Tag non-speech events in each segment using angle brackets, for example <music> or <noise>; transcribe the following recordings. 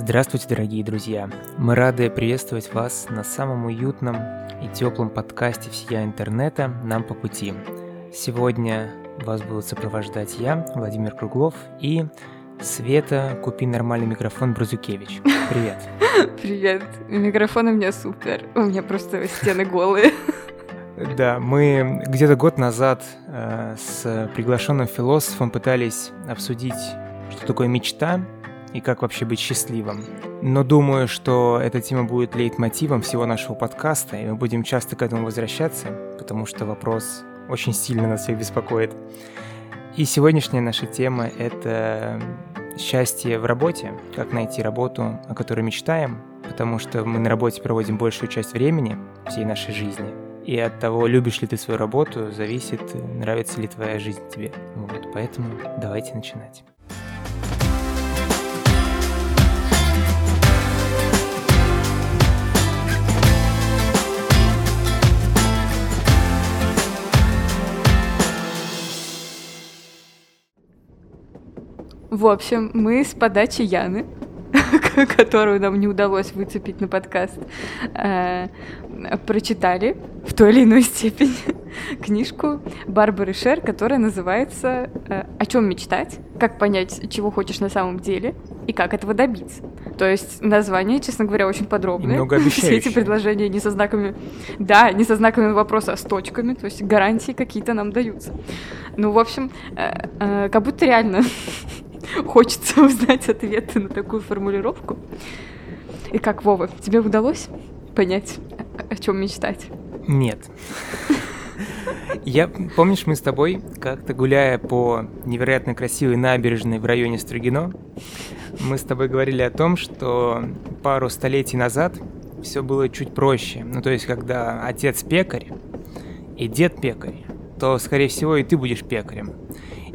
Здравствуйте, дорогие друзья! Мы рады приветствовать вас на самом уютном и теплом подкасте всея интернета «Нам по пути». Сегодня вас будут сопровождать я, Владимир Круглов, и Света «Купи нормальный микрофон» Бразукевич. Привет! <laughs> Привет! Микрофон у меня супер. У меня просто стены голые. <laughs> Да, мы где-то год назад э, с приглашенным философом пытались обсудить, что такое мечта, и как вообще быть счастливым. Но думаю, что эта тема будет лейтмотивом всего нашего подкаста, и мы будем часто к этому возвращаться, потому что вопрос очень сильно нас всех беспокоит. И сегодняшняя наша тема — это счастье в работе, как найти работу, о которой мечтаем, потому что мы на работе проводим большую часть времени всей нашей жизни. И от того, любишь ли ты свою работу, зависит, нравится ли твоя жизнь тебе. Вот, поэтому давайте начинать. В общем, мы с подачи Яны, <laughs> которую нам не удалось выцепить на подкаст, э, прочитали в той или иной степени <laughs> книжку Барбары Шер, которая называется э, «О чем мечтать? Как понять, чего хочешь на самом деле и как этого добиться». То есть название, честно говоря, очень подробное. <laughs> Все эти предложения не со знаками... Да, не со знаками вопроса, а с точками, то есть гарантии какие-то нам даются. Ну, в общем, э, как будто реально Хочется <laughs> узнать ответы на такую формулировку. И как, Вова, тебе удалось понять, о чем мечтать? Нет. Я, помнишь, мы с тобой, как-то гуляя по невероятно красивой набережной в районе Строгино, мы с тобой говорили о том, что пару столетий назад все было чуть проще. Ну, то есть, когда отец пекарь и дед пекарь, то, скорее всего, и ты будешь пекарем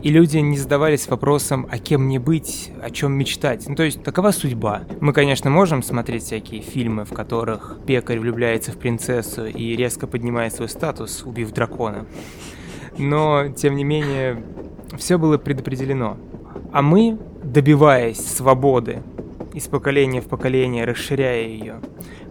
и люди не задавались вопросом, а кем мне быть, о чем мечтать. Ну, то есть, такова судьба. Мы, конечно, можем смотреть всякие фильмы, в которых пекарь влюбляется в принцессу и резко поднимает свой статус, убив дракона. Но, тем не менее, все было предопределено. А мы, добиваясь свободы из поколения в поколение, расширяя ее,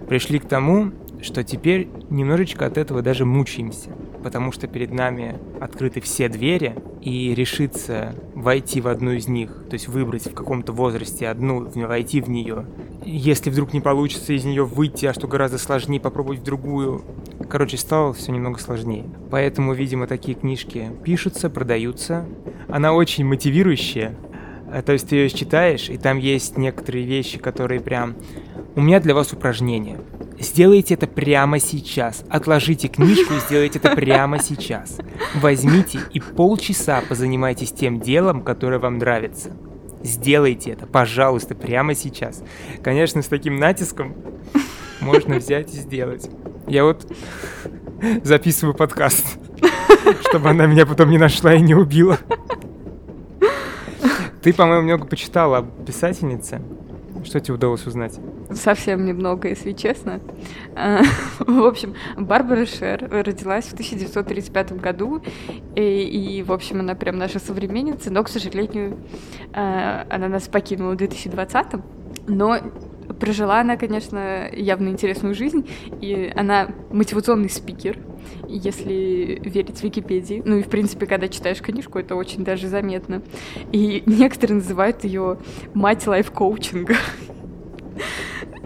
пришли к тому, что теперь немножечко от этого даже мучаемся, потому что перед нами открыты все двери, и решиться войти в одну из них, то есть выбрать в каком-то возрасте одну, войти в нее. Если вдруг не получится из нее выйти, а что гораздо сложнее, попробовать в другую. Короче, стало все немного сложнее. Поэтому, видимо, такие книжки пишутся, продаются. Она очень мотивирующая, э, то есть ты ее читаешь, и там есть некоторые вещи, которые прям... У меня для вас упражнение. Сделайте это прямо сейчас. Отложите книжку и сделайте это прямо сейчас. Возьмите и полчаса позанимайтесь тем делом, которое вам нравится. Сделайте это, пожалуйста, прямо сейчас. Конечно, с таким натиском можно взять и сделать. Я вот записываю подкаст, чтобы она меня потом не нашла и не убила. Ты, по-моему, много почитала об писательнице. Что тебе удалось узнать? Совсем немного, если честно. А, <laughs> в общем, Барбара Шер родилась в 1935 году, и, и, в общем, она прям наша современница, но, к сожалению, а, она нас покинула в 2020 но прожила она, конечно, явно интересную жизнь, и она мотивационный спикер, если верить Википедии. Ну и, в принципе, когда читаешь книжку, это очень даже заметно. И некоторые называют ее мать лайф-коучинга.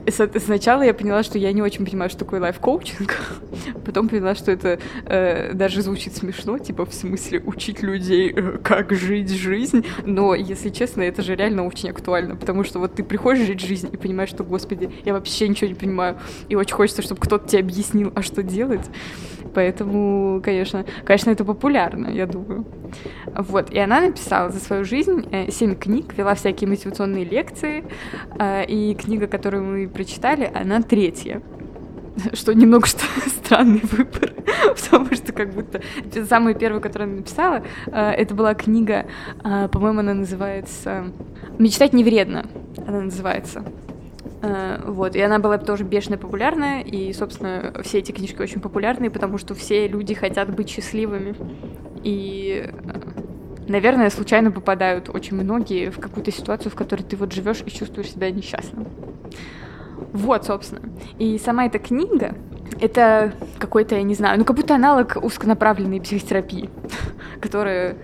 Сначала я поняла, что я не очень понимаю, что такое лайф-коучинг. Потом поняла, что это э, даже звучит смешно, типа в смысле учить людей, э, как жить жизнь. Но, если честно, это же реально очень актуально, потому что вот ты приходишь жить жизнь и понимаешь, что, господи, я вообще ничего не понимаю, и очень хочется, чтобы кто-то тебе объяснил, а что делать. Поэтому, конечно, конечно, это популярно, я думаю. Вот, и она написала за свою жизнь э, семь книг, вела всякие мотивационные лекции, э, и книга, которую мы прочитали, она третья. <laughs> Что немного что <laughs> странный выбор, <laughs> потому что как будто самая первая, которую она написала, э, это была книга, по-моему, она называется «Мечтать не вредно», она называется. Вот, и она была тоже бешено популярная, и, собственно, все эти книжки очень популярные, потому что все люди хотят быть счастливыми. И наверное, случайно попадают очень многие в какую-то ситуацию, в которой ты вот живешь и чувствуешь себя несчастным. Вот, собственно. И сама эта книга, это какой-то, я не знаю, ну как будто аналог узконаправленной психотерапии, <laughs> которая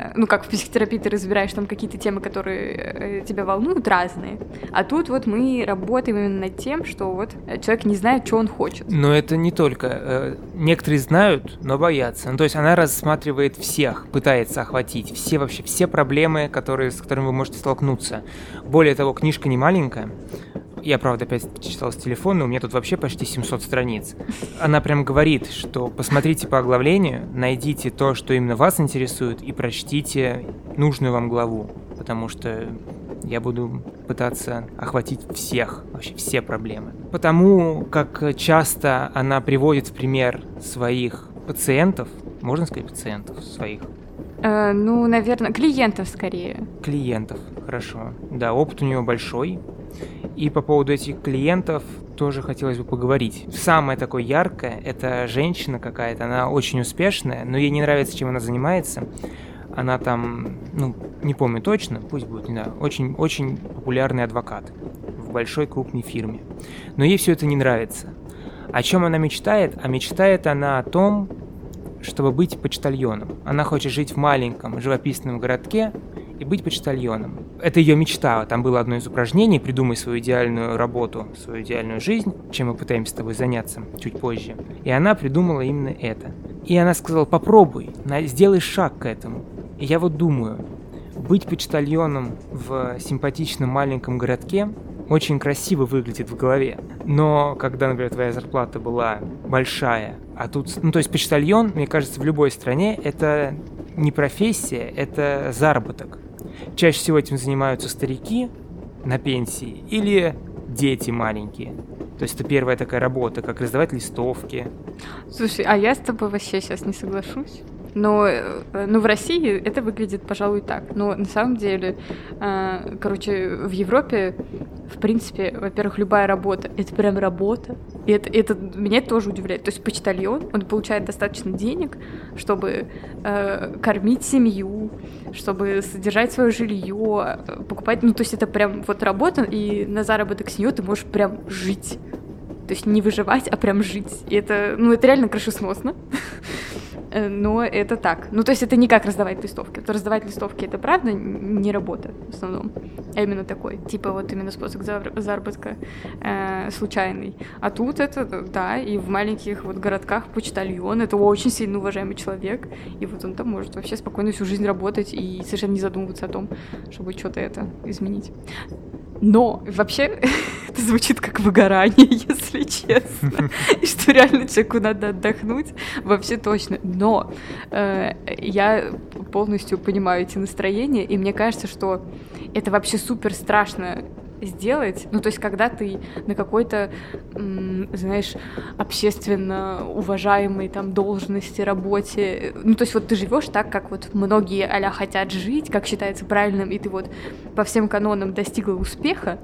Э, ну, как в психотерапии ты разбираешь там какие-то темы, которые э, тебя волнуют, разные. А тут вот мы работаем именно над тем, что вот человек не знает, что он хочет. Но это не только. Э, некоторые знают, но боятся. Ну, то есть она рассматривает всех, пытается охватить все вообще, все проблемы, которые, с которыми вы можете столкнуться. Более того, книжка не маленькая, я, правда, опять читал с телефона, у меня тут вообще почти 700 страниц. Она прям говорит, что посмотрите по оглавлению, найдите то, что именно вас интересует, и прочтите нужную вам главу, потому что я буду пытаться охватить всех, вообще все проблемы. Потому как часто она приводит в пример своих пациентов, можно сказать пациентов своих, Э, ну, наверное, клиентов скорее. Клиентов, хорошо. Да, опыт у нее большой. И по поводу этих клиентов тоже хотелось бы поговорить. Самое такое яркое – это женщина какая-то, она очень успешная, но ей не нравится, чем она занимается. Она там, ну, не помню точно, пусть будет, не знаю, очень, очень популярный адвокат в большой крупной фирме. Но ей все это не нравится. О чем она мечтает? А мечтает она о том, чтобы быть почтальоном. Она хочет жить в маленьком живописном городке и быть почтальоном. Это ее мечта. Там было одно из упражнений «Придумай свою идеальную работу, свою идеальную жизнь», чем мы пытаемся с тобой заняться чуть позже. И она придумала именно это. И она сказала «Попробуй, сделай шаг к этому». И я вот думаю, быть почтальоном в симпатичном маленьком городке очень красиво выглядит в голове. Но когда, например, твоя зарплата была большая, а тут, ну то есть почтальон, мне кажется, в любой стране это не профессия, это заработок. Чаще всего этим занимаются старики на пенсии или дети маленькие. То есть это первая такая работа, как раздавать листовки. Слушай, а я с тобой вообще сейчас не соглашусь. Но, э, ну, в России это выглядит, пожалуй, так. Но на самом деле, э, короче, в Европе, в принципе, во-первых, любая работа — это прям работа. И это, это меня тоже удивляет. То есть почтальон, он получает достаточно денег, чтобы э, кормить семью, чтобы содержать свое жилье, покупать... Ну, то есть это прям вот работа, и на заработок с нее ты можешь прям жить. То есть не выживать, а прям жить. И это, ну, это реально крышесносно. <laughs> Э, но это так. Ну, то есть это не как раздавать листовки. То раздавать листовки это правда не работа в основном, а именно такой, типа вот именно способ заработка э, случайный. А тут это, да, и в маленьких вот городках почтальон, это очень сильно уважаемый человек, и вот он там может вообще спокойно всю жизнь работать и совершенно не задумываться о том, чтобы что-то это изменить. Но вообще <laughs> это звучит как выгорание, <laughs> если честно. И что реально человеку надо отдохнуть, вообще точно. Но э, я полностью понимаю эти настроения, и мне кажется, что это вообще супер страшно сделать. Ну, то есть, когда ты на какой-то, знаешь, общественно уважаемой там должности, работе, ну, то есть, вот ты живешь так, как вот многие а хотят жить, как считается правильным, и ты вот по всем канонам достигла успеха,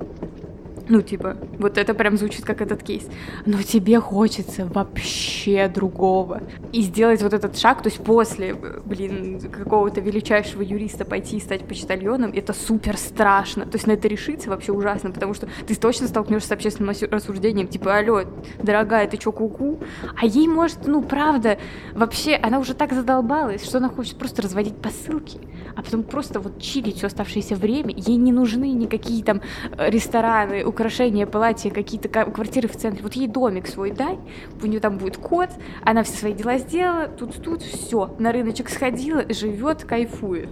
ну, типа, вот это прям звучит как этот кейс. Но тебе хочется вообще другого. И сделать вот этот шаг, то есть после, блин, какого-то величайшего юриста пойти и стать почтальоном, это супер страшно. То есть на это решиться вообще ужасно, потому что ты точно столкнешься с общественным рассуждением, типа, алло, дорогая, ты чё, куку? А ей может, ну, правда, вообще, она уже так задолбалась, что она хочет просто разводить посылки, а потом просто вот чилить все оставшееся время. Ей не нужны никакие там рестораны, украшения, платья, какие-то квартиры в центре. Вот ей домик свой дай, у нее там будет кот, она все свои дела сделала, тут-тут, все, на рыночек сходила, живет, кайфует.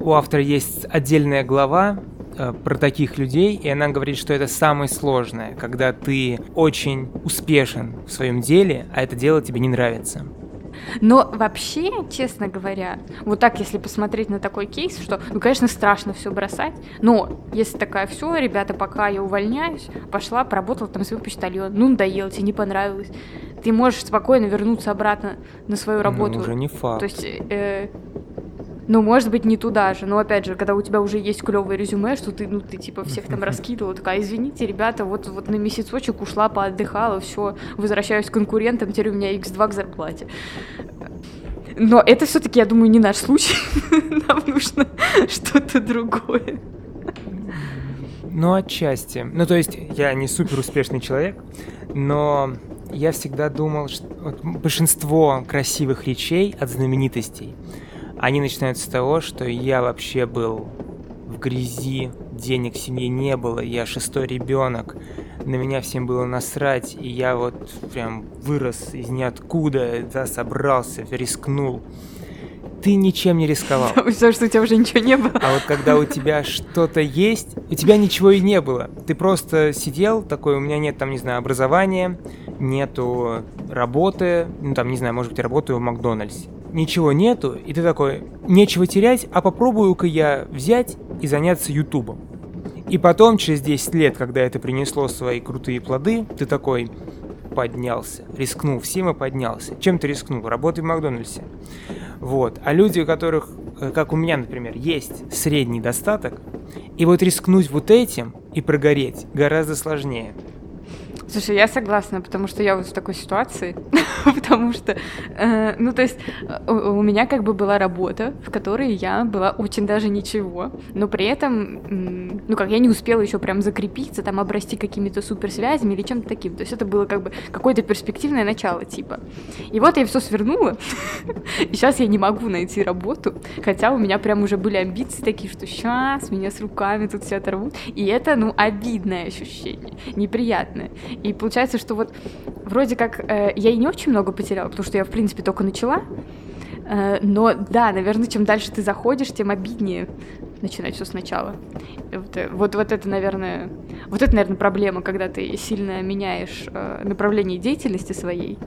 У автора есть отдельная глава э, про таких людей, и она говорит, что это самое сложное, когда ты очень успешен в своем деле, а это дело тебе не нравится. Но вообще, честно говоря, вот так, если посмотреть на такой кейс, что, ну, конечно, страшно все бросать, но если такая, все, ребята, пока я увольняюсь, пошла, поработала там свой почтальон, ну, надоело, тебе не понравилось, ты можешь спокойно вернуться обратно на свою ну, работу. Ну, уже не факт. То есть, э, ну, может быть, не туда же. Но опять же, когда у тебя уже есть клевое резюме, что ты, ну, ты типа всех там <laughs> раскидывала, такая, извините, ребята, вот, вот на месяцочек ушла, поотдыхала, все, возвращаюсь к конкурентам, теперь у меня x2 к зарплате. Но это все-таки, я думаю, не наш случай. <laughs> Нам нужно <laughs> что-то другое. Ну, отчасти. Ну, то есть, я не супер успешный человек, но я всегда думал, что вот большинство красивых речей от знаменитостей, они начинаются с того, что я вообще был в грязи, денег в семье не было, я шестой ребенок, на меня всем было насрать, и я вот прям вырос из ниоткуда, да, собрался, рискнул. Ты ничем не рисковал. <laughs> Потому что у тебя уже ничего не было. А вот когда у тебя что-то есть, у тебя ничего и не было. Ты просто сидел такой, у меня нет там, не знаю, образования, нету работы, ну там, не знаю, может быть, работаю в Макдональдсе. Ничего нету, и ты такой, нечего терять, а попробую-ка я взять и заняться Ютубом. И потом, через 10 лет, когда это принесло свои крутые плоды, ты такой поднялся, рискнул всем и поднялся. Чем ты рискнул? Работай в Макдональдсе. Вот. А люди, у которых, э, как у меня, например, есть средний достаток, и вот рискнуть вот этим и прогореть гораздо сложнее. Слушай, я согласна, потому что я вот в такой ситуации, <laughs> потому что, э, ну, то есть у, у меня как бы была работа, в которой я была очень даже ничего, но при этом, ну, как я не успела еще прям закрепиться, там, обрасти какими-то суперсвязями или чем-то таким, то есть это было как бы какое-то перспективное начало, типа. И вот я все свернула, <laughs> и сейчас я не могу найти работу, хотя у меня прям уже были амбиции такие, что сейчас меня с руками тут все оторвут, и это, ну, обидное ощущение, неприятное. И получается, что вот вроде как э, я и не очень много потеряла, потому что я, в принципе, только начала. Э, но да, наверное, чем дальше ты заходишь, тем обиднее начинать все сначала. Вот, э, вот, вот это, наверное, вот это, наверное, проблема, когда ты сильно меняешь э, направление деятельности своей.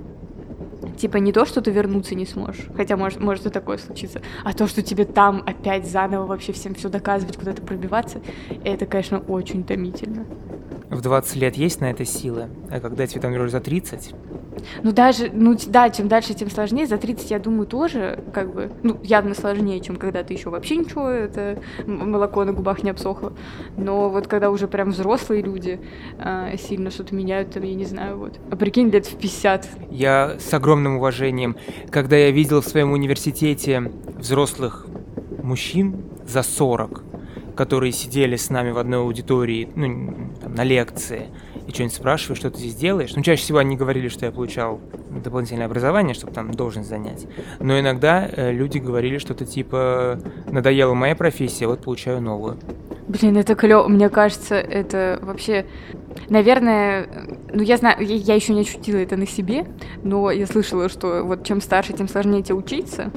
Типа не то, что ты вернуться не сможешь, хотя может, может и такое случиться, а то, что тебе там опять заново вообще всем все доказывать, куда-то пробиваться, это, конечно, очень томительно в 20 лет есть на это силы, а когда тебе там, например, за 30? Ну, даже, ну, да, чем дальше, тем сложнее. За 30, я думаю, тоже, как бы, ну, явно сложнее, чем когда ты еще вообще ничего, это молоко на губах не обсохло. Но вот когда уже прям взрослые люди э, сильно что-то меняют, там, я не знаю, вот. А прикинь, лет в 50. Я с огромным уважением, когда я видел в своем университете взрослых мужчин за 40, которые сидели с нами в одной аудитории, ну, там, на лекции, и что-нибудь спрашиваю, что ты здесь делаешь. Ну, чаще всего они говорили, что я получал дополнительное образование, чтобы там должность занять. Но иногда э, люди говорили что-то типа «надоела моя профессия, вот получаю новую». Блин, это клево. Мне кажется, это вообще... Наверное, ну я знаю, я, я еще не ощутила это на себе, но я слышала, что вот чем старше, тем сложнее тебе учиться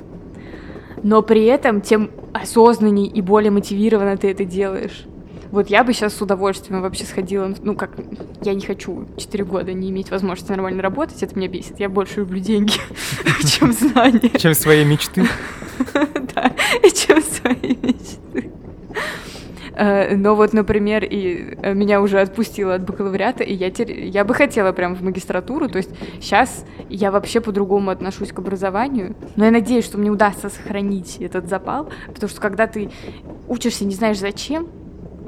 но при этом тем осознанней и более мотивированно ты это делаешь. Вот я бы сейчас с удовольствием вообще сходила, ну как, я не хочу 4 года не иметь возможности нормально работать, это меня бесит. Я больше люблю деньги, <laughs> чем знания. Чем свои мечты. <laughs> Да, чем свои мечты. Э, но вот, например, и э, меня уже отпустило от бакалавриата, и я, тер... я бы хотела прям в магистратуру, то есть сейчас я вообще по-другому отношусь к образованию, но я надеюсь, что мне удастся сохранить этот запал, потому что когда ты учишься не знаешь зачем,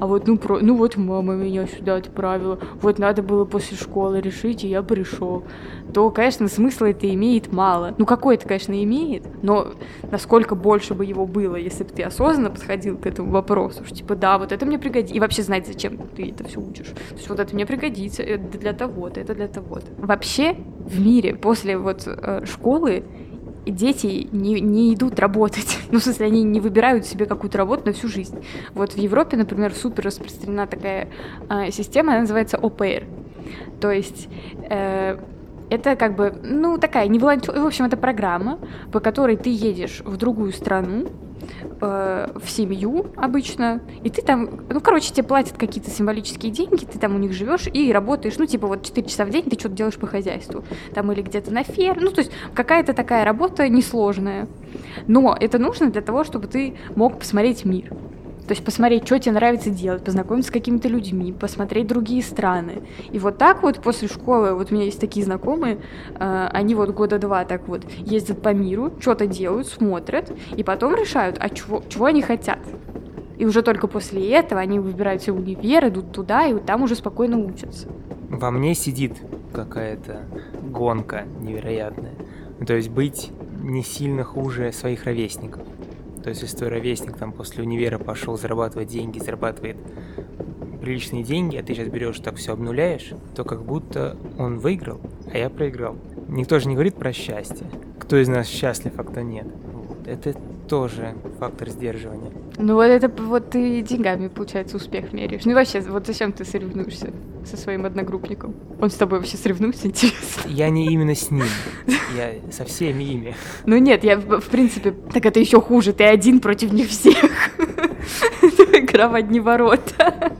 а вот, ну, про, ну вот мама меня сюда отправила, вот надо было после школы решить, и я пришел, то, конечно, смысла это имеет мало. Ну, какой это, конечно, имеет, но насколько больше бы его было, если бы ты осознанно подходил к этому вопросу, что, типа, да, вот это мне пригодится, и вообще знать, зачем ты это все учишь. То есть вот это мне пригодится, это для того-то, это для того-то. Вообще в мире после вот э, школы дети не, не идут работать. <laughs> Ну, в смысле, они не выбирают себе какую-то работу на всю жизнь. Вот в Европе, например, супер распространена такая э, система, она называется ОПР. То есть э, это как бы, ну, такая не волонтер... В общем, это программа, по которой ты едешь в другую страну, э, в семью обычно, и ты там, ну, короче, тебе платят какие-то символические деньги, ты там у них живешь и работаешь, ну, типа вот 4 часа в день ты что-то делаешь по хозяйству, там или где-то на ферме, ну, то есть какая-то такая работа несложная. Но это нужно для того, чтобы ты мог посмотреть мир. То есть посмотреть, что тебе нравится делать, познакомиться с какими-то людьми, посмотреть другие страны. И вот так вот после школы, вот у меня есть такие знакомые, э, они вот года два так вот ездят по миру, что-то делают, смотрят, и потом решают, а чего, чего они хотят. И уже только после этого они выбирают себе универ, идут туда, и вот там уже спокойно учатся. Во мне сидит какая-то гонка невероятная. То есть быть не сильно хуже своих ровесников. То есть, если твой ровесник там после универа пошел зарабатывать деньги, зарабатывает приличные деньги, а ты сейчас берешь так все обнуляешь, то как будто он выиграл, а я проиграл. Никто же не говорит про счастье. Кто из нас счастлив, а кто нет. Вот. Это тоже фактор сдерживания. Ну вот это вот ты деньгами, получается, успех меряешь. Ну и вообще, вот зачем ты соревнуешься со своим одногруппником? Он с тобой вообще ссоревнуется, <laughs> интересно? Я не именно с ним, <laughs> я со всеми ими. Ну нет, я в принципе, так это еще хуже, ты один против них всех. <laughs> Игра в одни ворота.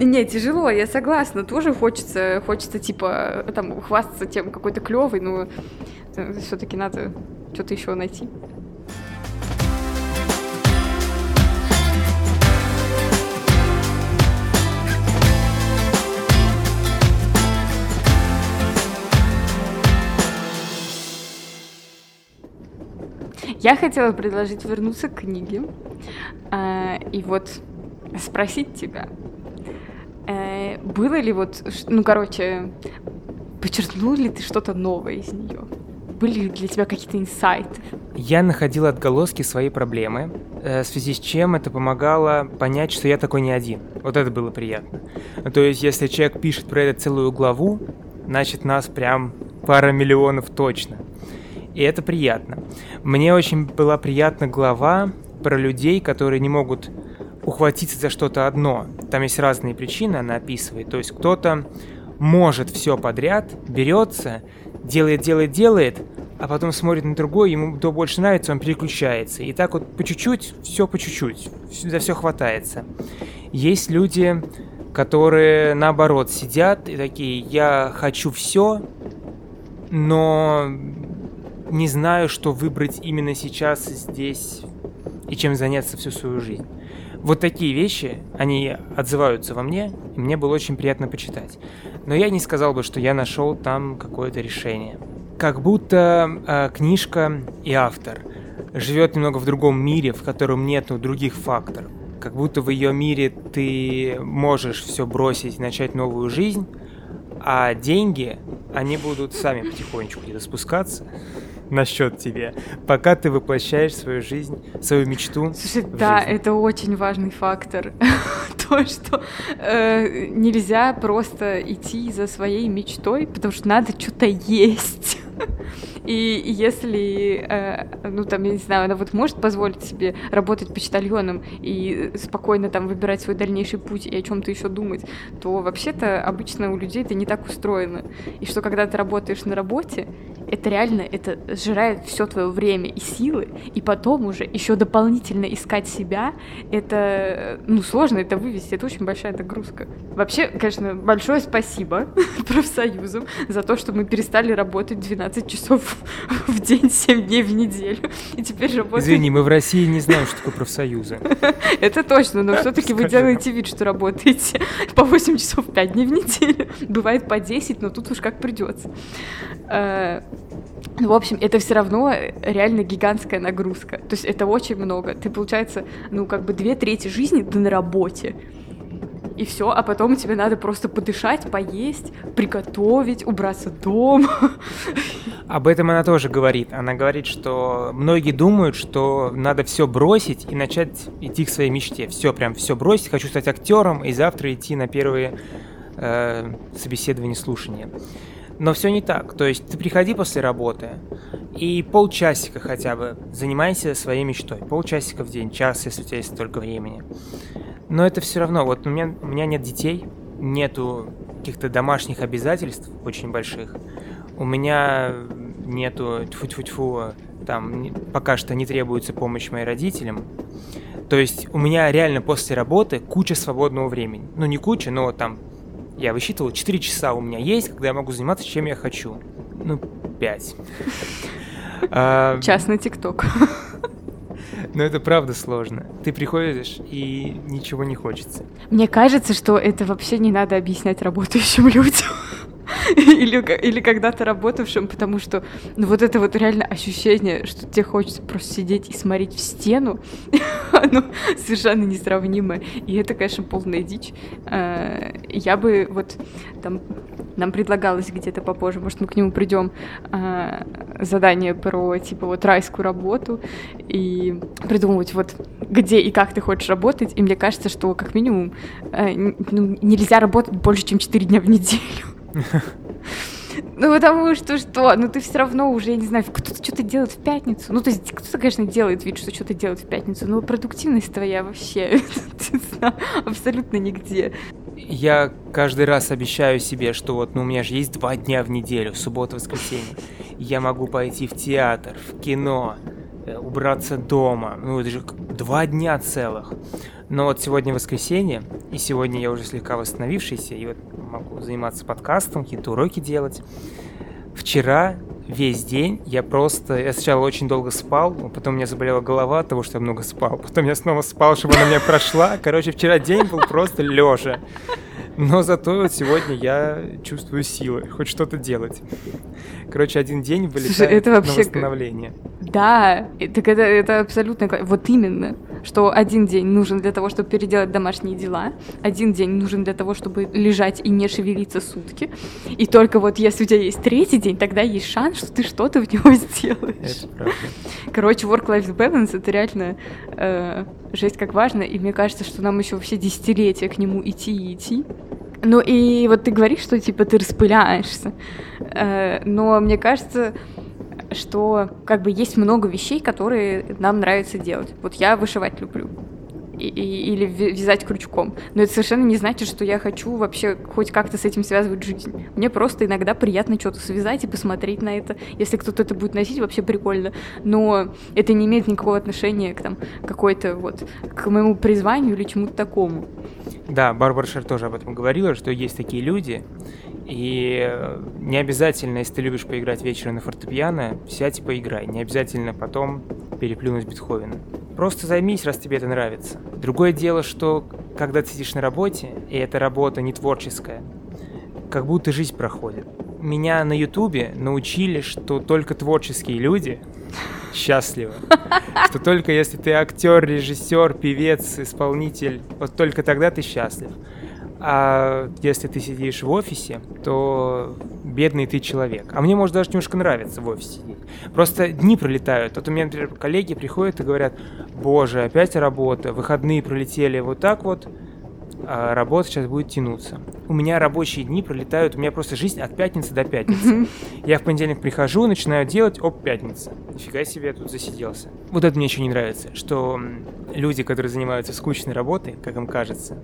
Не, тяжело, я согласна. Тоже хочется, хочется типа там хвастаться тем, какой то клевый, но все-таки надо что-то еще найти. Я хотела предложить вернуться к книге э, и вот спросить тебя, э, было ли вот, ну, короче, подчеркнул ли ты что-то новое из нее? Были ли для тебя какие-то инсайты? Я находил отголоски своей проблемы, э, в связи с чем это помогало понять, что я такой не один. Вот это было приятно. То есть, если человек пишет про это целую главу, значит, нас прям пара миллионов точно и это приятно. Мне очень была приятна глава про людей, которые не могут ухватиться за что-то одно. Там есть разные причины, она описывает. То есть кто-то может все подряд, берется, делает, делает, делает, а потом смотрит на другой, ему то больше нравится, он переключается. И так вот по чуть-чуть, все по чуть-чуть, за все хватается. Есть люди, которые наоборот сидят и такие, я хочу все, но не знаю, что выбрать именно сейчас, здесь, и чем заняться всю свою жизнь. Вот такие вещи, они отзываются во мне, и мне было очень приятно почитать. Но я не сказал бы, что я нашел там какое-то решение. Как будто э, книжка и автор живет немного в другом мире, в котором нету других факторов. Как будто в ее мире ты можешь все бросить начать новую жизнь, а деньги, они будут сами потихонечку где-то спускаться на счет тебе, пока ты воплощаешь свою жизнь, свою мечту. Слушай, да, жизнь. это очень важный фактор. <laughs> То, что э, нельзя просто идти за своей мечтой, потому что надо что-то есть. <laughs> И если, э, ну там, я не знаю, она вот может позволить себе работать почтальоном и спокойно там выбирать свой дальнейший путь и о чем-то еще думать, то вообще-то обычно у людей это не так устроено. И что когда ты работаешь на работе, это реально, это сжирает все твое время и силы, и потом уже еще дополнительно искать себя, это, ну, сложно это вывести, это очень большая нагрузка. Вообще, конечно, большое спасибо <laughs> профсоюзам за то, что мы перестали работать 12 часов <laughs> в день 7 дней в неделю. И теперь работаем... Извини, мы в России не знаем, что такое профсоюзы. <laughs> Это точно, но все-таки вы делаете вид, что работаете <laughs> по 8 часов 5 дней в неделю. Бывает по 10, но тут уж как придется. Э, ну, в общем, это все равно реально гигантская нагрузка. То есть это очень много. Ты, получается, ну, как бы две трети жизни ты на работе и все, а потом тебе надо просто подышать, поесть, приготовить, убраться дома. Об этом она тоже говорит. Она говорит, что многие думают, что надо все бросить и начать идти к своей мечте. Все, прям все бросить. Хочу стать актером и завтра идти на первые э, собеседования, слушания. Но все не так. То есть ты приходи после работы и полчасика хотя бы занимайся своей мечтой. Полчасика в день, час, если у тебя есть столько времени. Но это все равно, вот у меня, у меня нет детей, нету каких-то домашних обязательств очень больших. У меня нету тьфу-тьфу-тьфу, там пока что не требуется помощь моим родителям. То есть у меня реально после работы куча свободного времени. Ну не куча, но там я высчитывал, 4 часа у меня есть, когда я могу заниматься чем я хочу. Ну, 5. <laughs> Час на ТикТок. <laughs> Но это правда сложно. Ты приходишь, и ничего не хочется. Мне кажется, что это вообще не надо объяснять работающим <laughs> людям. <laughs> или, или когда-то работавшим, потому что ну, вот это вот реально ощущение, что тебе хочется просто сидеть и смотреть в стену, <laughs> оно совершенно несравнимое. И это, конечно, полная дичь. А, я бы вот там нам предлагалось где-то попозже, может, мы к нему придем, э, задание про, типа, вот райскую работу и придумывать вот где и как ты хочешь работать, и мне кажется, что как минимум э, ну, нельзя работать больше, чем 4 дня в неделю. <laughs> Ну, потому что что? Ну, ты все равно уже, я не знаю, кто-то что-то делает в пятницу. Ну, то есть кто-то, конечно, делает вид, что что-то делает в пятницу, но продуктивность твоя вообще <laughs> абсолютно нигде. Я каждый раз обещаю себе, что вот, ну, у меня же есть два дня в неделю, суббота, воскресенье. Я могу пойти в театр, в кино, э, убраться дома. Ну, это же два дня целых. Но вот сегодня воскресенье, и сегодня я уже слегка восстановившийся, и вот могу заниматься подкастом, какие-то уроки делать. Вчера весь день я просто... Я сначала очень долго спал, потом у меня заболела голова от того, что я много спал. Потом я снова спал, чтобы она меня прошла. Короче, вчера день был просто лежа. Но зато вот сегодня я чувствую силы, хоть что-то делать. Короче, один день вылетает Слушай, это вообще... на восстановление. Да, так это, это абсолютно... Вот именно, что один день нужен для того, чтобы переделать домашние дела, один день нужен для того, чтобы лежать и не шевелиться сутки, и только вот если у тебя есть третий день, тогда есть шанс, что ты что-то в него <laughs> сделаешь. Это правда. Короче, work-life balance — это реально э, жесть как важно, и мне кажется, что нам еще все десятилетия к нему идти и идти. Ну и вот ты говоришь, что типа ты распыляешься, э, но мне кажется, что как бы есть много вещей, которые нам нравится делать. Вот я вышивать люблю. И, или вязать крючком. Но это совершенно не значит, что я хочу вообще хоть как-то с этим связывать жизнь. Мне просто иногда приятно что-то связать и посмотреть на это. Если кто-то это будет носить, вообще прикольно. Но это не имеет никакого отношения к там какой-то вот к моему призванию или чему-то такому. Да, Барбара Шер тоже об этом говорила, что есть такие люди, и не обязательно, если ты любишь поиграть вечером на фортепиано, сядь и поиграй. Не обязательно потом переплюнуть Бетховена. Просто займись, раз тебе это нравится. Другое дело, что когда ты сидишь на работе, и эта работа не творческая, как будто жизнь проходит. Меня на Ютубе научили, что только творческие люди счастливы. Что только если ты актер, режиссер, певец, исполнитель, вот только тогда ты счастлив. А если ты сидишь в офисе, то бедный ты человек. А мне, может, даже немножко нравится в офисе сидеть. Просто дни пролетают. Вот у меня, например, коллеги приходят и говорят, боже, опять работа, выходные пролетели вот так вот, а работа сейчас будет тянуться. У меня рабочие дни пролетают, у меня просто жизнь от пятницы до пятницы. Я в понедельник прихожу, начинаю делать, оп, пятница. Нифига себе, я тут засиделся. Вот это мне еще не нравится, что люди, которые занимаются скучной работой, как им кажется,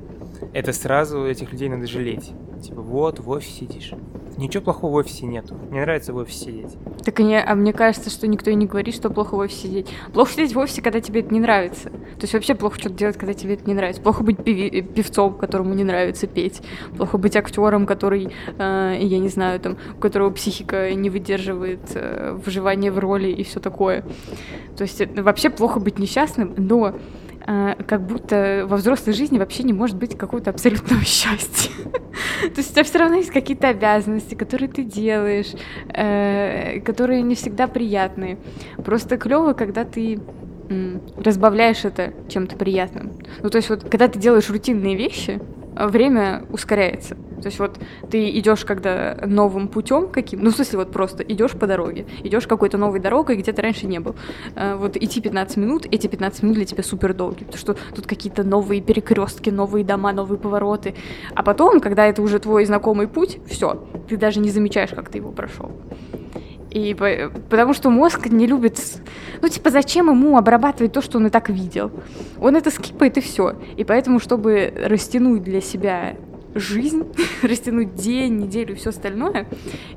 это сразу этих людей надо жалеть. Типа, вот, в офисе сидишь. Ничего плохого в офисе нету. Мне нравится в офисе сидеть. Так не, а мне кажется, что никто и не говорит, что плохо в офисе сидеть. Плохо сидеть в офисе, когда тебе это не нравится. То есть вообще плохо что-то делать, когда тебе это не нравится. Плохо быть певи- э, певцом, которому не нравится петь. Плохо быть актером, который, э, я не знаю, там, у которого психика не выдерживает э, выживание в роли и все такое. То есть это, вообще плохо быть несчастным, но как будто во взрослой жизни вообще не может быть какого-то абсолютного <laughs> счастья. То есть у тебя все равно есть какие-то обязанности, которые ты делаешь, э, которые не всегда приятные. Просто клево, когда ты разбавляешь это чем-то приятным. Ну, то есть вот, когда ты делаешь рутинные вещи, время ускоряется. То есть вот ты идешь когда новым путем каким, ну в смысле вот просто идешь по дороге, идешь какой-то новой дорогой, где ты раньше не был. Э, вот идти 15 минут, эти 15 минут для тебя супер долгие, потому что тут какие-то новые перекрестки, новые дома, новые повороты. А потом, когда это уже твой знакомый путь, все, ты даже не замечаешь, как ты его прошел. И потому что мозг не любит... Ну, типа, зачем ему обрабатывать то, что он и так видел? Он это скипает, и все. И поэтому, чтобы растянуть для себя жизнь, <laughs> растянуть день, неделю и все остальное,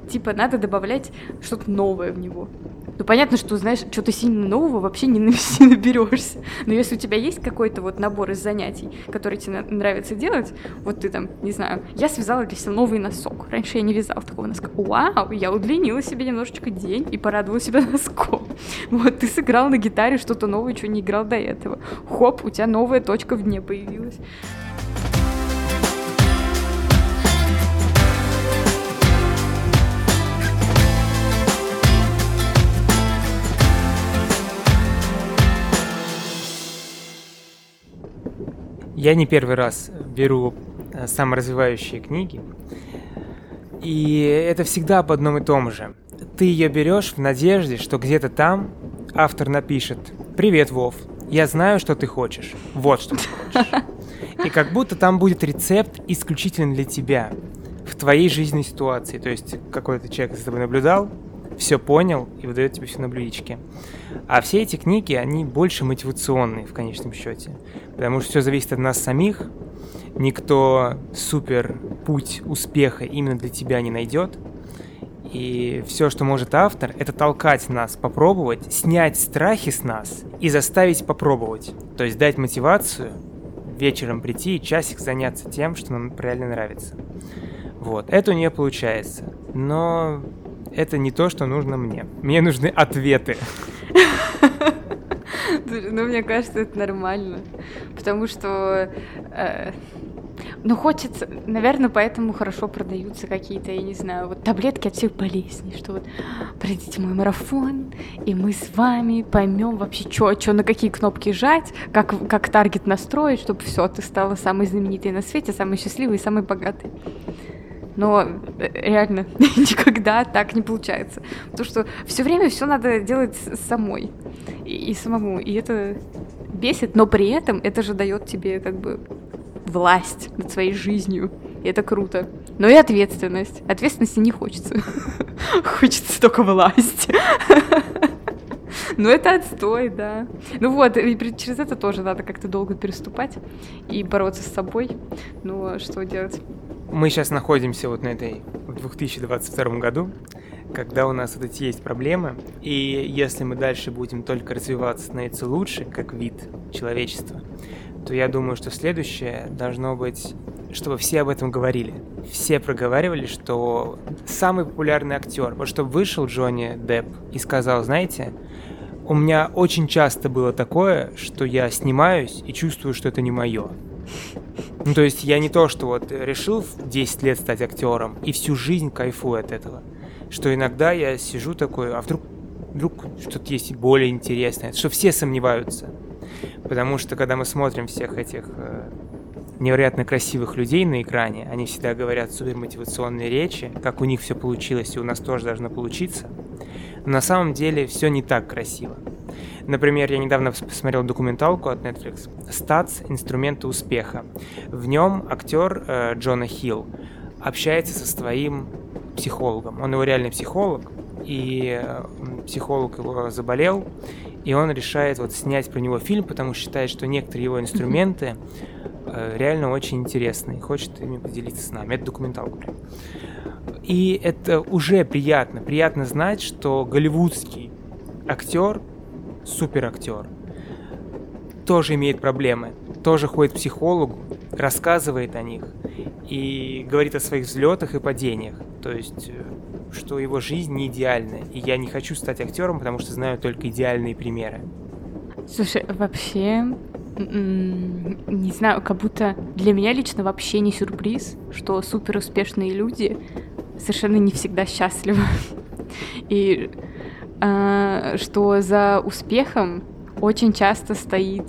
типа, надо добавлять что-то новое в него. Ну, понятно, что, знаешь, что-то сильно нового вообще не, <laughs> не наберешься. Но если у тебя есть какой-то вот набор из занятий, которые тебе нравится делать, вот ты там, не знаю, я связала для себя новый носок. Раньше я не вязала такого носка. Вау, я удлинила себе немножечко день и порадовала себя <laughs> носком. Вот, ты сыграл на гитаре что-то новое, что не играл до этого. Хоп, у тебя новая точка в дне появилась. Я не первый раз беру э, саморазвивающие книги. И это всегда об одном и том же. Ты ее берешь в надежде, что где-то там автор напишет «Привет, Вов, я знаю, что ты хочешь. Вот что ты хочешь». И как будто там будет рецепт исключительно для тебя, в твоей жизненной ситуации. То есть какой-то человек за тобой наблюдал, все понял и выдает тебе все на блюдечке. А все эти книги, они больше мотивационные в конечном счете. Потому что все зависит от нас самих. Никто супер путь успеха именно для тебя не найдет. И все, что может автор, это толкать нас попробовать, снять страхи с нас и заставить попробовать. То есть дать мотивацию вечером прийти и часик заняться тем, что нам реально нравится. Вот, это у нее получается. Но это не то, что нужно мне. Мне нужны ответы. <laughs> Ну, мне кажется, это нормально. Потому что э, ну, хочется, наверное, поэтому хорошо продаются какие-то, я не знаю, вот таблетки от всех болезней, что вот пройдите мой марафон, и мы с вами поймем вообще, что, что на какие кнопки жать, как, как таргет настроить, чтобы все, ты стала самой знаменитой на свете, самой счастливой и самой богатой. Но э, реально <laughs> никогда так не получается. Потому что все время все надо делать самой и, и самому. И это бесит, но при этом это же дает тебе как бы власть над своей жизнью. И это круто. Но и ответственность. Ответственности не хочется. <laughs> Хочется только власть. <laughs> Ну, это отстой, да. Ну вот, и через это тоже надо как-то долго переступать и бороться с собой. А что делать? Мы сейчас находимся вот на этой, в 2022 году, когда у нас вот эти есть проблемы, и если мы дальше будем только развиваться, становиться лучше, как вид человечества, то я думаю, что следующее должно быть, чтобы все об этом говорили. Все проговаривали, что самый популярный актер, вот чтобы вышел Джонни Депп и сказал, знаете, у меня очень часто было такое, что я снимаюсь и чувствую, что это не мое. Ну, то есть я не то, что вот решил в 10 лет стать актером и всю жизнь кайфую от этого. Что иногда я сижу такой, а вдруг, вдруг что-то есть более интересное, что все сомневаются. Потому что когда мы смотрим всех этих э, невероятно красивых людей на экране, они всегда говорят супер мотивационные речи, как у них все получилось, и у нас тоже должно получиться. Но на самом деле все не так красиво. Например, я недавно посмотрел документалку от Netflix «Статс. Инструменты успеха». В нем актер э, Джона Хилл общается со своим психологом. Он его реальный психолог, и психолог его заболел, и он решает вот снять про него фильм, потому что считает, что некоторые его инструменты э, реально очень интересны и хочет ими поделиться с нами. Это документалка прям. И это уже приятно. Приятно знать, что голливудский актер, супер актер, тоже имеет проблемы, тоже ходит к психологу, рассказывает о них и говорит о своих взлетах и падениях. То есть э, что его жизнь не идеальная, и я не хочу стать актером, потому что знаю только идеальные примеры. Слушай, вообще, не знаю, как будто для меня лично вообще не сюрприз, что супер успешные люди совершенно не всегда счастливы. <laughs> И что за успехом очень часто стоит,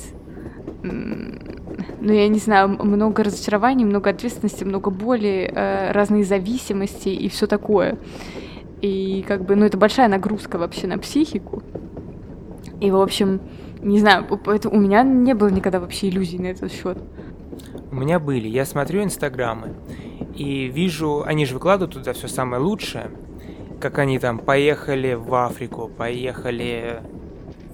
ну, я не знаю, много разочарований, много ответственности, много боли, э, разные зависимости и все такое. И как бы, ну, это большая нагрузка вообще на психику. И, в общем, не знаю, поэтому у меня не было никогда вообще иллюзий на этот счет. У меня были. Я смотрю инстаграмы и вижу, они же выкладывают туда все самое лучшее, как они там поехали в Африку, поехали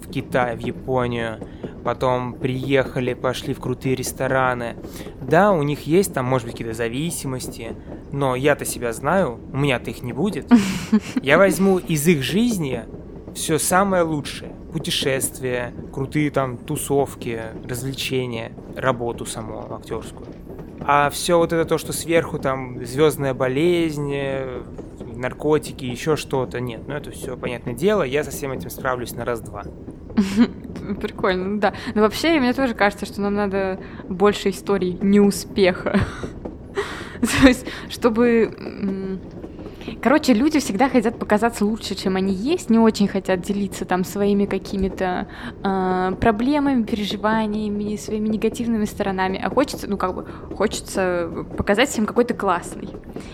в Китай, в Японию, потом приехали, пошли в крутые рестораны. Да, у них есть там, может быть, какие-то зависимости, но я-то себя знаю, у меня-то их не будет. <laughs> Я возьму из их жизни все самое лучшее. Путешествия, крутые там тусовки, развлечения, работу саму актерскую. А все вот это то, что сверху там звездная болезнь, наркотики, еще что-то, нет. Ну это все понятное дело, я со всем этим справлюсь на раз-два. <laughs> Прикольно, ну да. Но вообще, мне тоже кажется, что нам надо больше историй неуспеха. <laughs> То есть, чтобы... Короче, люди всегда хотят показаться лучше, чем они есть, не очень хотят делиться там своими какими-то э, проблемами, переживаниями, своими негативными сторонами, а хочется, ну как бы, хочется показать всем какой-то классный.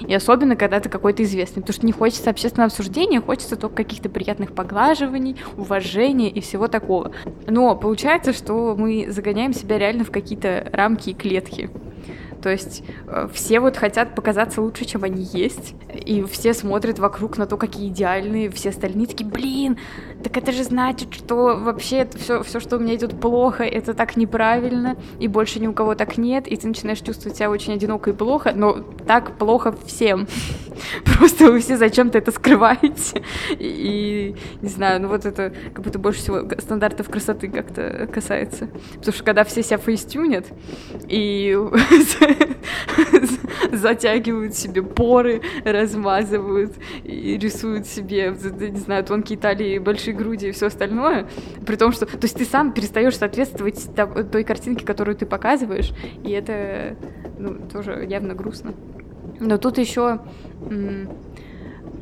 И особенно, когда ты какой-то известный, потому что не хочется общественного обсуждения, хочется только каких-то приятных поглаживаний, уважения и всего такого. Но получается, что мы загоняем себя реально в какие-то рамки и клетки. То есть э, все вот хотят показаться лучше, чем они есть, и все смотрят вокруг на то, какие идеальные, все остальные такие, блин, так это же значит, что вообще все, все, что у меня идет плохо, это так неправильно, и больше ни у кого так нет, и ты начинаешь чувствовать себя очень одиноко и плохо, но так плохо всем. <laughs> Просто вы все зачем-то это скрываете. И, не знаю, ну вот это как будто больше всего стандартов красоты как-то касается. Потому что когда все себя фейстюнят и <laughs> затягивают себе поры, размазывают и рисуют себе, не знаю, тонкие талии, большие груди и все остальное, при том, что... То есть ты сам перестаешь соответствовать той картинке, которую ты показываешь, и это ну, тоже явно грустно. Но тут еще